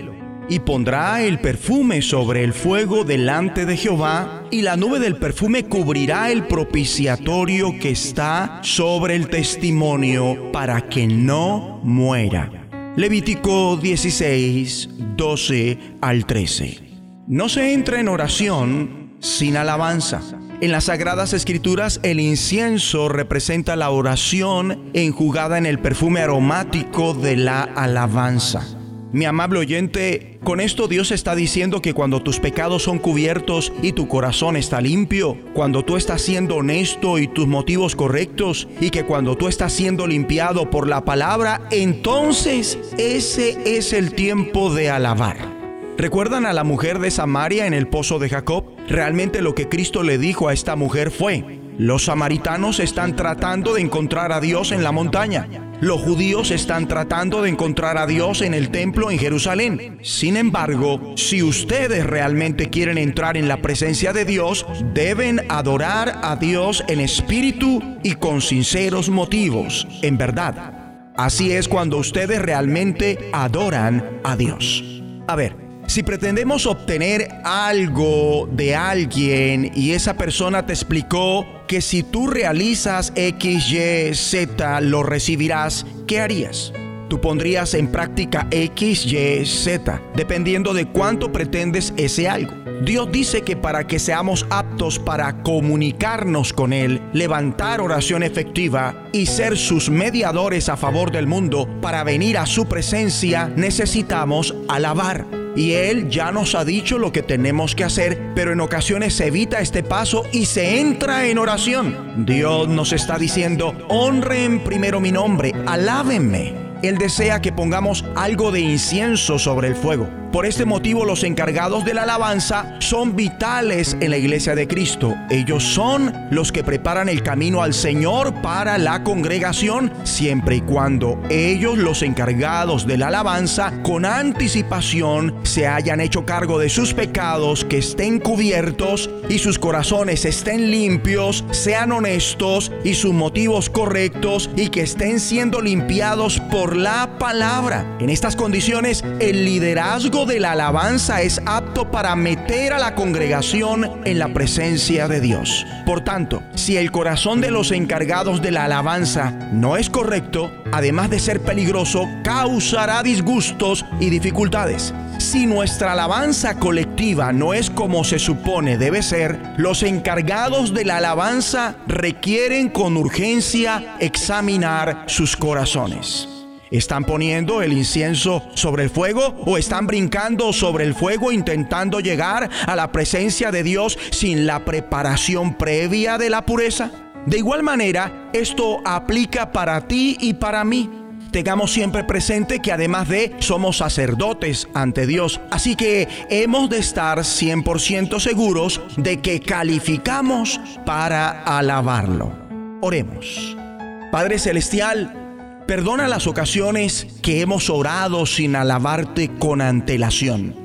Y pondrá el perfume sobre el fuego delante de Jehová y la nube del perfume cubrirá el propiciatorio que está sobre el testimonio para que no muera. Levítico 16, 12 al 13. No se entra en oración sin alabanza. En las Sagradas Escrituras el incienso representa la oración enjugada en el perfume aromático de la alabanza. Mi amable oyente, con esto Dios está diciendo que cuando tus pecados son cubiertos y tu corazón está limpio, cuando tú estás siendo honesto y tus motivos correctos, y que cuando tú estás siendo limpiado por la palabra, entonces ese es el tiempo de alabar. ¿Recuerdan a la mujer de Samaria en el pozo de Jacob? Realmente lo que Cristo le dijo a esta mujer fue, los samaritanos están tratando de encontrar a Dios en la montaña. Los judíos están tratando de encontrar a Dios en el templo en Jerusalén. Sin embargo, si ustedes realmente quieren entrar en la presencia de Dios, deben adorar a Dios en espíritu y con sinceros motivos, en verdad. Así es cuando ustedes realmente adoran a Dios. A ver, si pretendemos obtener algo de alguien y esa persona te explicó que si tú realizas X, Y, Z lo recibirás, ¿qué harías? Tú pondrías en práctica X, Y, Z, dependiendo de cuánto pretendes ese algo. Dios dice que para que seamos aptos para comunicarnos con Él, levantar oración efectiva y ser sus mediadores a favor del mundo, para venir a su presencia, necesitamos alabar. Y Él ya nos ha dicho lo que tenemos que hacer, pero en ocasiones se evita este paso y se entra en oración. Dios nos está diciendo, honren primero mi nombre, alábenme. Él desea que pongamos algo de incienso sobre el fuego. Por este motivo los encargados de la alabanza son vitales en la iglesia de Cristo. Ellos son los que preparan el camino al Señor para la congregación, siempre y cuando ellos, los encargados de la alabanza, con anticipación se hayan hecho cargo de sus pecados, que estén cubiertos y sus corazones estén limpios, sean honestos y sus motivos correctos y que estén siendo limpiados por la palabra. En estas condiciones, el liderazgo de la alabanza es apto para meter a la congregación en la presencia de Dios. Por tanto, si el corazón de los encargados de la alabanza no es correcto, además de ser peligroso, causará disgustos y dificultades. Si nuestra alabanza colectiva no es como se supone debe ser, los encargados de la alabanza requieren con urgencia examinar sus corazones. ¿Están poniendo el incienso sobre el fuego o están brincando sobre el fuego intentando llegar a la presencia de Dios sin la preparación previa de la pureza? De igual manera, esto aplica para ti y para mí. Tengamos siempre presente que además de somos sacerdotes ante Dios, así que hemos de estar 100% seguros de que calificamos para alabarlo. Oremos. Padre Celestial, Perdona las ocasiones que hemos orado sin alabarte con antelación.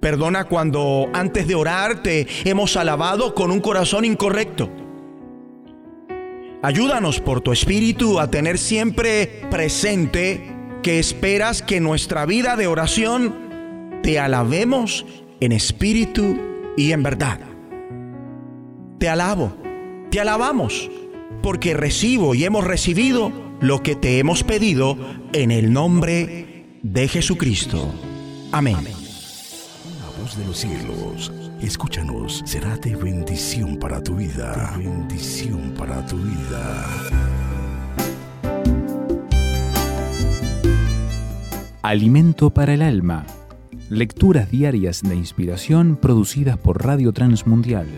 Perdona cuando antes de orarte hemos alabado con un corazón incorrecto. Ayúdanos por tu espíritu a tener siempre presente que esperas que nuestra vida de oración te alabemos en espíritu y en verdad. Te alabo, te alabamos, porque recibo y hemos recibido lo que te hemos pedido en el nombre de Jesucristo. Amén. La voz de los cielos, escúchanos, será de bendición para tu vida. De bendición para tu vida. Alimento para el alma. Lecturas diarias de inspiración producidas por Radio Transmundial.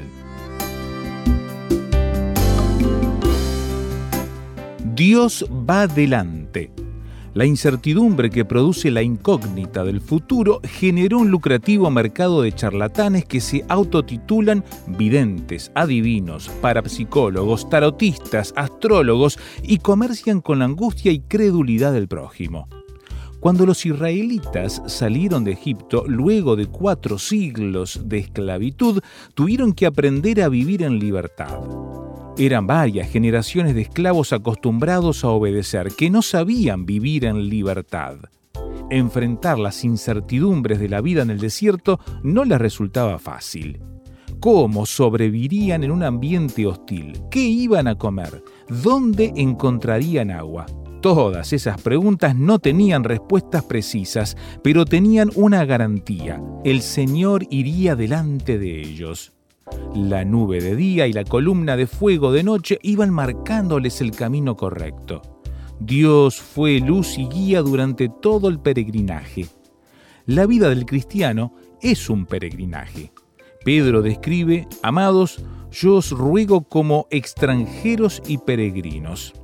Dios va delante. La incertidumbre que produce la incógnita del futuro generó un lucrativo mercado de charlatanes que se autotitulan videntes, adivinos, parapsicólogos, tarotistas, astrólogos y comercian con la angustia y credulidad del prójimo. Cuando los israelitas salieron de Egipto luego de cuatro siglos de esclavitud, tuvieron que aprender a vivir en libertad. Eran varias generaciones de esclavos acostumbrados a obedecer, que no sabían vivir en libertad. Enfrentar las incertidumbres de la vida en el desierto no les resultaba fácil. ¿Cómo sobrevivirían en un ambiente hostil? ¿Qué iban a comer? ¿Dónde encontrarían agua? Todas esas preguntas no tenían respuestas precisas, pero tenían una garantía. El Señor iría delante de ellos. La nube de día y la columna de fuego de noche iban marcándoles el camino correcto. Dios fue luz y guía durante todo el peregrinaje. La vida del cristiano es un peregrinaje. Pedro describe, amados, yo os ruego como extranjeros y peregrinos.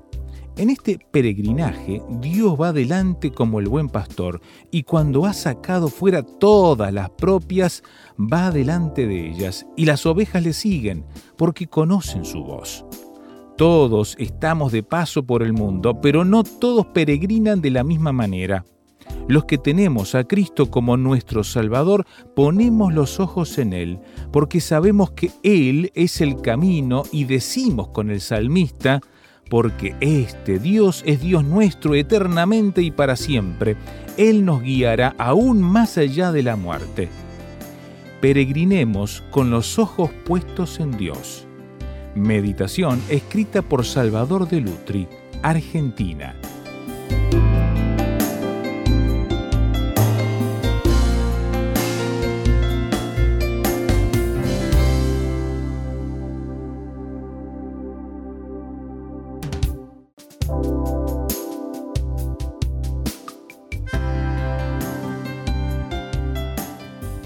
En este peregrinaje, Dios va delante como el buen pastor, y cuando ha sacado fuera todas las propias, va delante de ellas, y las ovejas le siguen, porque conocen su voz. Todos estamos de paso por el mundo, pero no todos peregrinan de la misma manera. Los que tenemos a Cristo como nuestro Salvador ponemos los ojos en Él, porque sabemos que Él es el camino y decimos con el salmista, porque este Dios es Dios nuestro eternamente y para siempre. Él nos guiará aún más allá de la muerte. Peregrinemos con los ojos puestos en Dios. Meditación escrita por Salvador de Lutri, Argentina.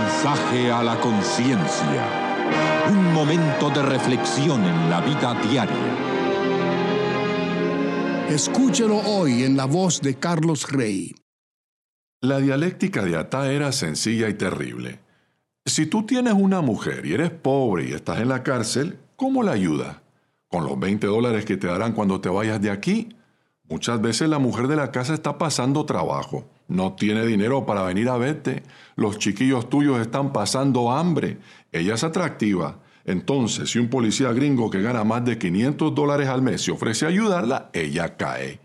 Mensaje a la conciencia. Un momento de reflexión en la vida diaria. Escúchelo hoy en la voz de Carlos Rey. La dialéctica de Atá era sencilla y terrible. Si tú tienes una mujer y eres pobre y estás en la cárcel, ¿cómo la ayudas? ¿Con los 20 dólares que te darán cuando te vayas de aquí? Muchas veces la mujer de la casa está pasando trabajo no tiene dinero para venir a verte. Los chiquillos tuyos están pasando hambre. Ella es atractiva. Entonces, si un policía gringo que gana más de 500 dólares al mes se ofrece a ayudarla, ella cae.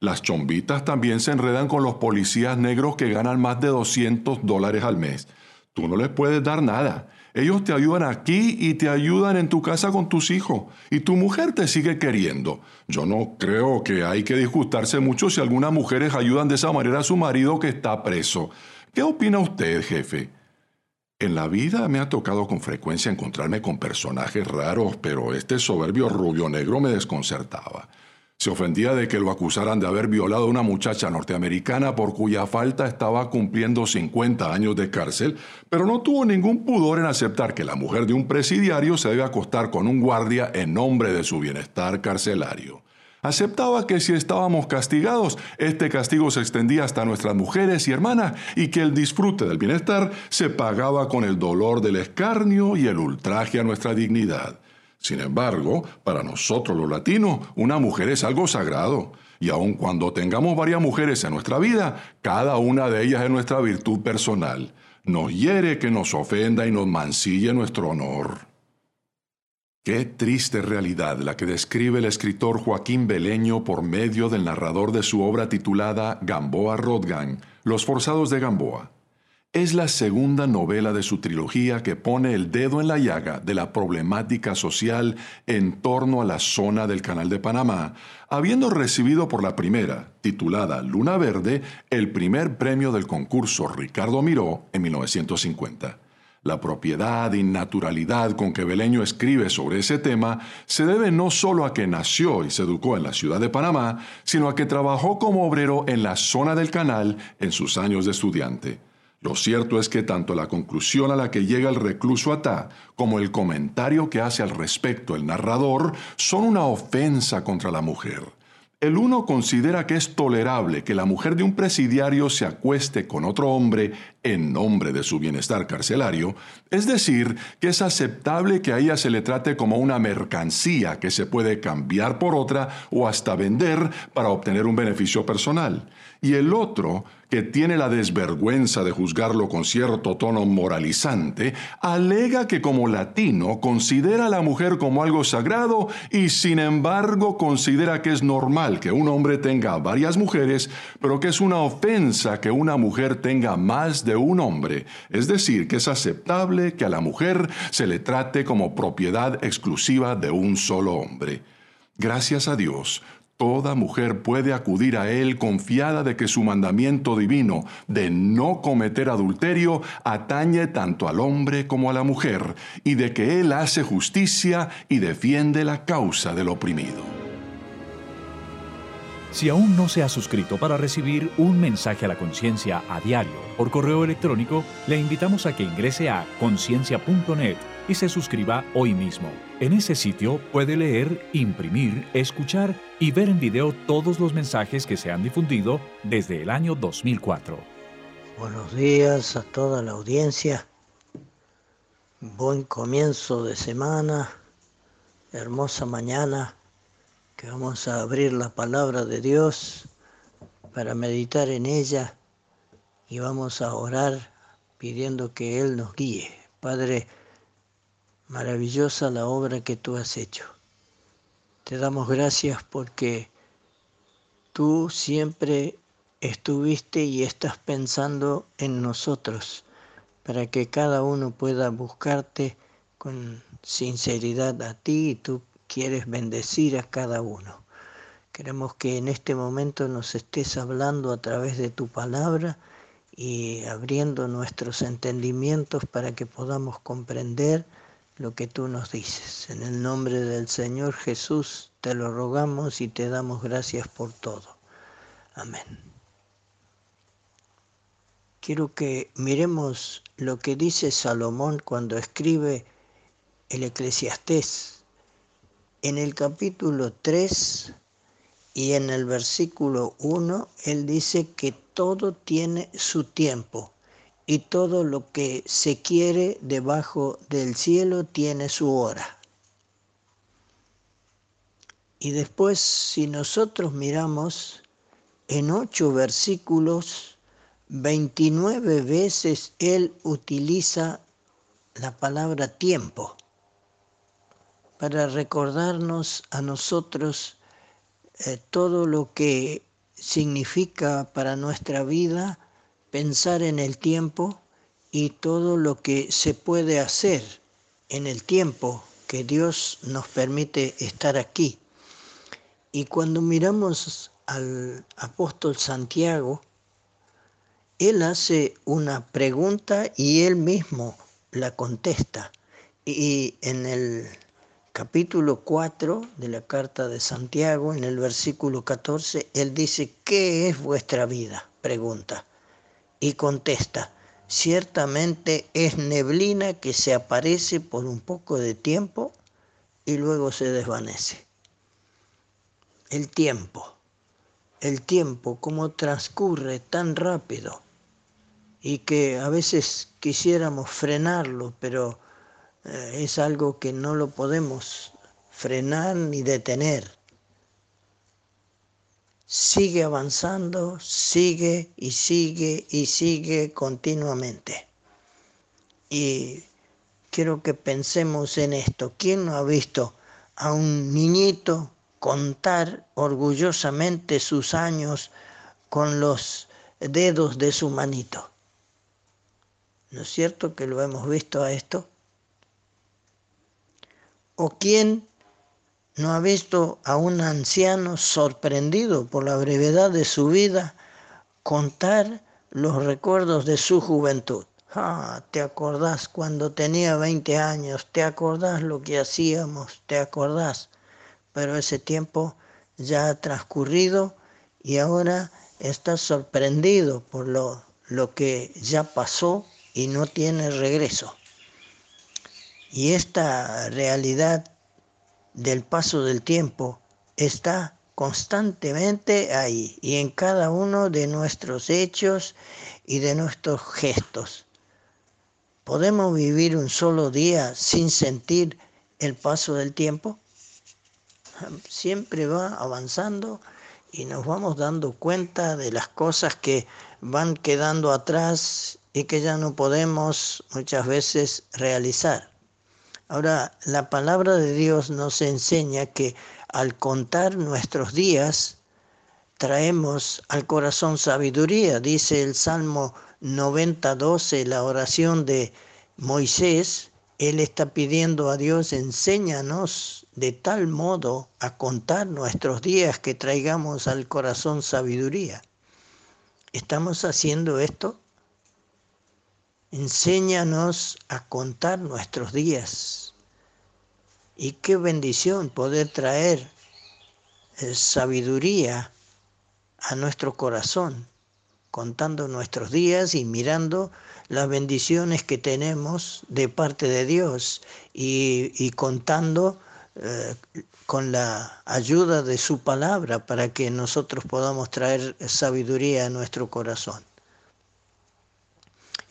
Las chombitas también se enredan con los policías negros que ganan más de 200 dólares al mes. Tú no les puedes dar nada. Ellos te ayudan aquí y te ayudan en tu casa con tus hijos. Y tu mujer te sigue queriendo. Yo no creo que hay que disgustarse mucho si algunas mujeres ayudan de esa manera a su marido que está preso. ¿Qué opina usted, jefe? En la vida me ha tocado con frecuencia encontrarme con personajes raros, pero este soberbio rubio negro me desconcertaba. Se ofendía de que lo acusaran de haber violado a una muchacha norteamericana por cuya falta estaba cumpliendo 50 años de cárcel, pero no tuvo ningún pudor en aceptar que la mujer de un presidiario se debe acostar con un guardia en nombre de su bienestar carcelario. Aceptaba que si estábamos castigados, este castigo se extendía hasta nuestras mujeres y hermanas y que el disfrute del bienestar se pagaba con el dolor del escarnio y el ultraje a nuestra dignidad. Sin embargo, para nosotros los latinos, una mujer es algo sagrado. Y aun cuando tengamos varias mujeres en nuestra vida, cada una de ellas es nuestra virtud personal. Nos hiere que nos ofenda y nos mancille nuestro honor. Qué triste realidad la que describe el escritor Joaquín Beleño por medio del narrador de su obra titulada Gamboa Rodgan, Los Forzados de Gamboa. Es la segunda novela de su trilogía que pone el dedo en la llaga de la problemática social en torno a la zona del Canal de Panamá, habiendo recibido por la primera, titulada Luna Verde, el primer premio del concurso Ricardo Miró en 1950. La propiedad y naturalidad con que Beleño escribe sobre ese tema se debe no solo a que nació y se educó en la ciudad de Panamá, sino a que trabajó como obrero en la zona del canal en sus años de estudiante. Lo cierto es que tanto la conclusión a la que llega el recluso Atá como el comentario que hace al respecto el narrador son una ofensa contra la mujer. El uno considera que es tolerable que la mujer de un presidiario se acueste con otro hombre en nombre de su bienestar carcelario, es decir, que es aceptable que a ella se le trate como una mercancía que se puede cambiar por otra o hasta vender para obtener un beneficio personal. Y el otro que tiene la desvergüenza de juzgarlo con cierto tono moralizante, alega que como latino considera a la mujer como algo sagrado y sin embargo considera que es normal que un hombre tenga varias mujeres, pero que es una ofensa que una mujer tenga más de un hombre, es decir, que es aceptable que a la mujer se le trate como propiedad exclusiva de un solo hombre. Gracias a Dios, Toda mujer puede acudir a Él confiada de que su mandamiento divino de no cometer adulterio atañe tanto al hombre como a la mujer, y de que Él hace justicia y defiende la causa del oprimido. Si aún no se ha suscrito para recibir un mensaje a la conciencia a diario por correo electrónico, le invitamos a que ingrese a conciencia.net y se suscriba hoy mismo. En ese sitio puede leer, imprimir, escuchar y ver en video todos los mensajes que se han difundido desde el año 2004. Buenos días a toda la audiencia. Buen comienzo de semana. Hermosa mañana que vamos a abrir la palabra de Dios para meditar en ella y vamos a orar pidiendo que Él nos guíe. Padre, maravillosa la obra que tú has hecho. Te damos gracias porque tú siempre estuviste y estás pensando en nosotros para que cada uno pueda buscarte con sinceridad a ti y tú quieres bendecir a cada uno. Queremos que en este momento nos estés hablando a través de tu palabra y abriendo nuestros entendimientos para que podamos comprender lo que tú nos dices. En el nombre del Señor Jesús te lo rogamos y te damos gracias por todo. Amén. Quiero que miremos lo que dice Salomón cuando escribe el Eclesiastés. En el capítulo 3 y en el versículo 1, él dice que todo tiene su tiempo y todo lo que se quiere debajo del cielo tiene su hora. Y después, si nosotros miramos en ocho versículos, 29 veces él utiliza la palabra tiempo para recordarnos a nosotros eh, todo lo que significa para nuestra vida pensar en el tiempo y todo lo que se puede hacer en el tiempo que Dios nos permite estar aquí. Y cuando miramos al apóstol Santiago, él hace una pregunta y él mismo la contesta. Y en el capítulo 4 de la carta de Santiago, en el versículo 14, él dice, ¿qué es vuestra vida? Pregunta y contesta, ciertamente es neblina que se aparece por un poco de tiempo y luego se desvanece. El tiempo, el tiempo, cómo transcurre tan rápido y que a veces quisiéramos frenarlo, pero eh, es algo que no lo podemos frenar ni detener. Sigue avanzando, sigue y sigue y sigue continuamente. Y quiero que pensemos en esto. ¿Quién no ha visto a un niñito contar orgullosamente sus años con los dedos de su manito? ¿No es cierto que lo hemos visto a esto? ¿O quién no ha visto a un anciano sorprendido por la brevedad de su vida contar los recuerdos de su juventud? Ah, te acordás cuando tenía 20 años, te acordás lo que hacíamos, te acordás. Pero ese tiempo ya ha transcurrido y ahora estás sorprendido por lo, lo que ya pasó y no tiene regreso. Y esta realidad del paso del tiempo está constantemente ahí y en cada uno de nuestros hechos y de nuestros gestos. ¿Podemos vivir un solo día sin sentir el paso del tiempo? Siempre va avanzando y nos vamos dando cuenta de las cosas que van quedando atrás y que ya no podemos muchas veces realizar. Ahora, la palabra de Dios nos enseña que al contar nuestros días, traemos al corazón sabiduría, dice el Salmo 90.12, la oración de Moisés, él está pidiendo a Dios, enséñanos de tal modo a contar nuestros días que traigamos al corazón sabiduría. ¿Estamos haciendo esto? Enséñanos a contar nuestros días. Y qué bendición poder traer eh, sabiduría a nuestro corazón, contando nuestros días y mirando las bendiciones que tenemos de parte de Dios y, y contando eh, con la ayuda de su palabra para que nosotros podamos traer sabiduría a nuestro corazón.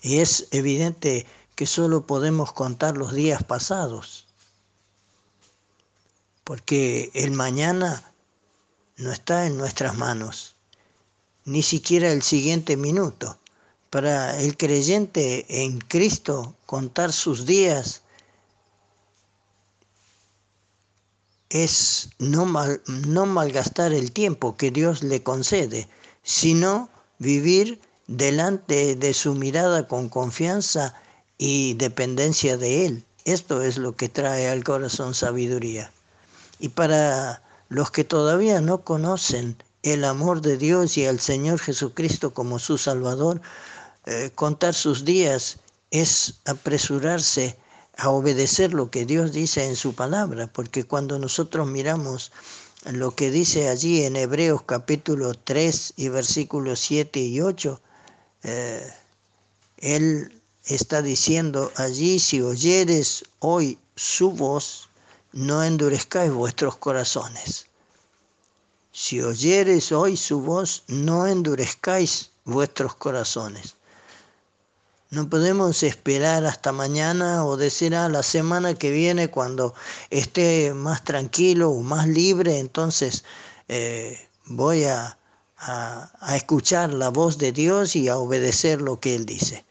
Y es evidente que solo podemos contar los días pasados, porque el mañana no está en nuestras manos, ni siquiera el siguiente minuto. Para el creyente en Cristo, contar sus días es no, mal, no malgastar el tiempo que Dios le concede, sino vivir delante de su mirada con confianza y dependencia de Él. Esto es lo que trae al corazón sabiduría. Y para los que todavía no conocen el amor de Dios y al Señor Jesucristo como su Salvador, eh, contar sus días es apresurarse a obedecer lo que Dios dice en su palabra, porque cuando nosotros miramos lo que dice allí en Hebreos capítulo 3 y versículos 7 y 8, eh, él está diciendo allí, si oyeres hoy su voz, no endurezcáis vuestros corazones. Si oyeres hoy su voz, no endurezcáis vuestros corazones. No podemos esperar hasta mañana o decir a ah, la semana que viene cuando esté más tranquilo o más libre, entonces eh, voy a, a, escuchar la voz de Dios y a obedecer lo que Él dice.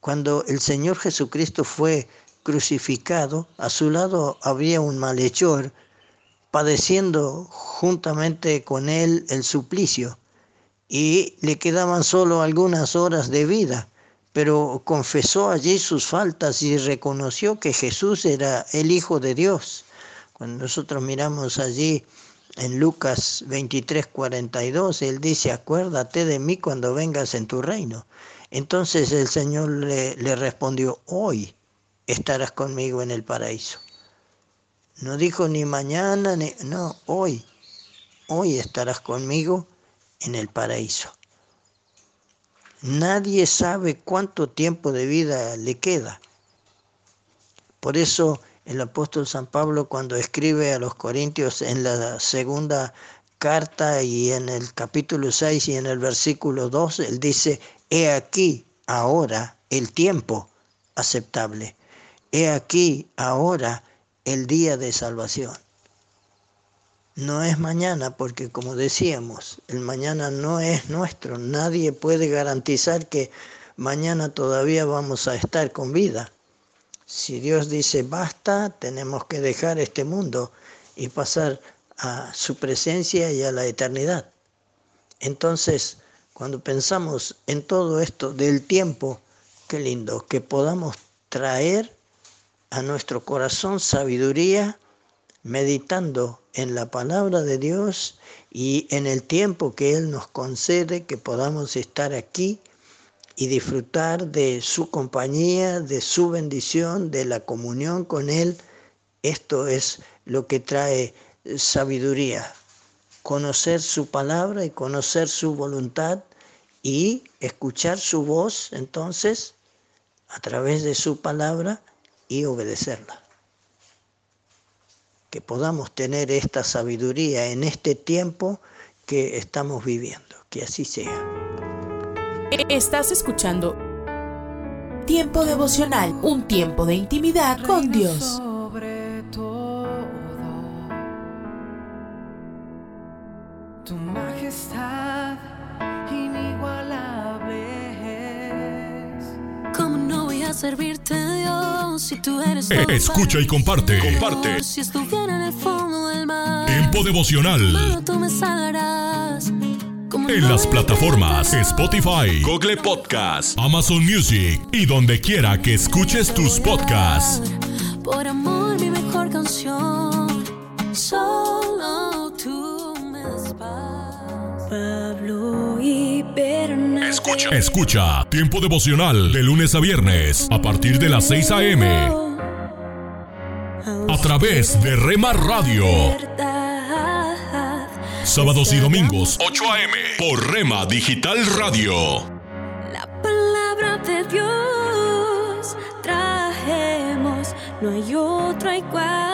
Cuando el Señor Jesucristo fue crucificado, a su lado había un malhechor padeciendo juntamente con Él el suplicio y le quedaban solo algunas horas de vida, pero confesó allí sus faltas y reconoció que Jesús era el Hijo de Dios. Cuando nosotros miramos allí en Lucas 23, 42, él dice, acuérdate de mí cuando vengas en tu reino. Entonces el Señor le, le respondió, hoy estarás conmigo en el paraíso. No dijo ni mañana, ni, no, hoy, hoy estarás conmigo en el paraíso. Nadie sabe cuánto tiempo de vida le queda. Por eso el apóstol San Pablo cuando escribe a los Corintios en la segunda carta y en el capítulo 6 y en el versículo 2, él dice, he aquí ahora el tiempo aceptable. he aquí ahora el día de salvación. No es mañana porque como decíamos, el mañana no es nuestro. Nadie puede garantizar que mañana todavía vamos a estar con vida. Si Dios dice basta, tenemos que dejar este mundo y pasar a su presencia y a la eternidad. Entonces, cuando pensamos en todo esto del tiempo, qué lindo, que podamos traer a nuestro corazón sabiduría meditando en la palabra de Dios y en el tiempo que Él nos concede, que podamos estar aquí y disfrutar de su compañía, de su bendición, de la comunión con Él. Esto es lo que trae sabiduría, conocer su palabra y conocer su voluntad y escuchar su voz entonces a través de su palabra y obedecerla. Que podamos tener esta sabiduría en este tiempo que estamos viviendo. Que así sea. Estás escuchando Tiempo devocional, un tiempo de intimidad con Dios. Sobre todo, tu majestad inigualable es. ¿Cómo no voy a servirte, Dios, si tú eres Eh, Escucha y comparte. Comparte. Si estuviera en el fondo del mar, Tiempo devocional. solo tú me salvarás. ¿Cómo En las plataformas Spotify, Google Podcast, Amazon Music y donde quiera que escuches tus podcasts. Por amor, mi mejor canción. Solo tú me. Pablo y. Escucha. Escucha Tiempo devocional de lunes a viernes a partir de las 6 a.m. a través de Rema Radio. Sábados y domingos 8 a.m. por Rema Digital Radio. Palabra de Dios trajemos, no hay otra igual.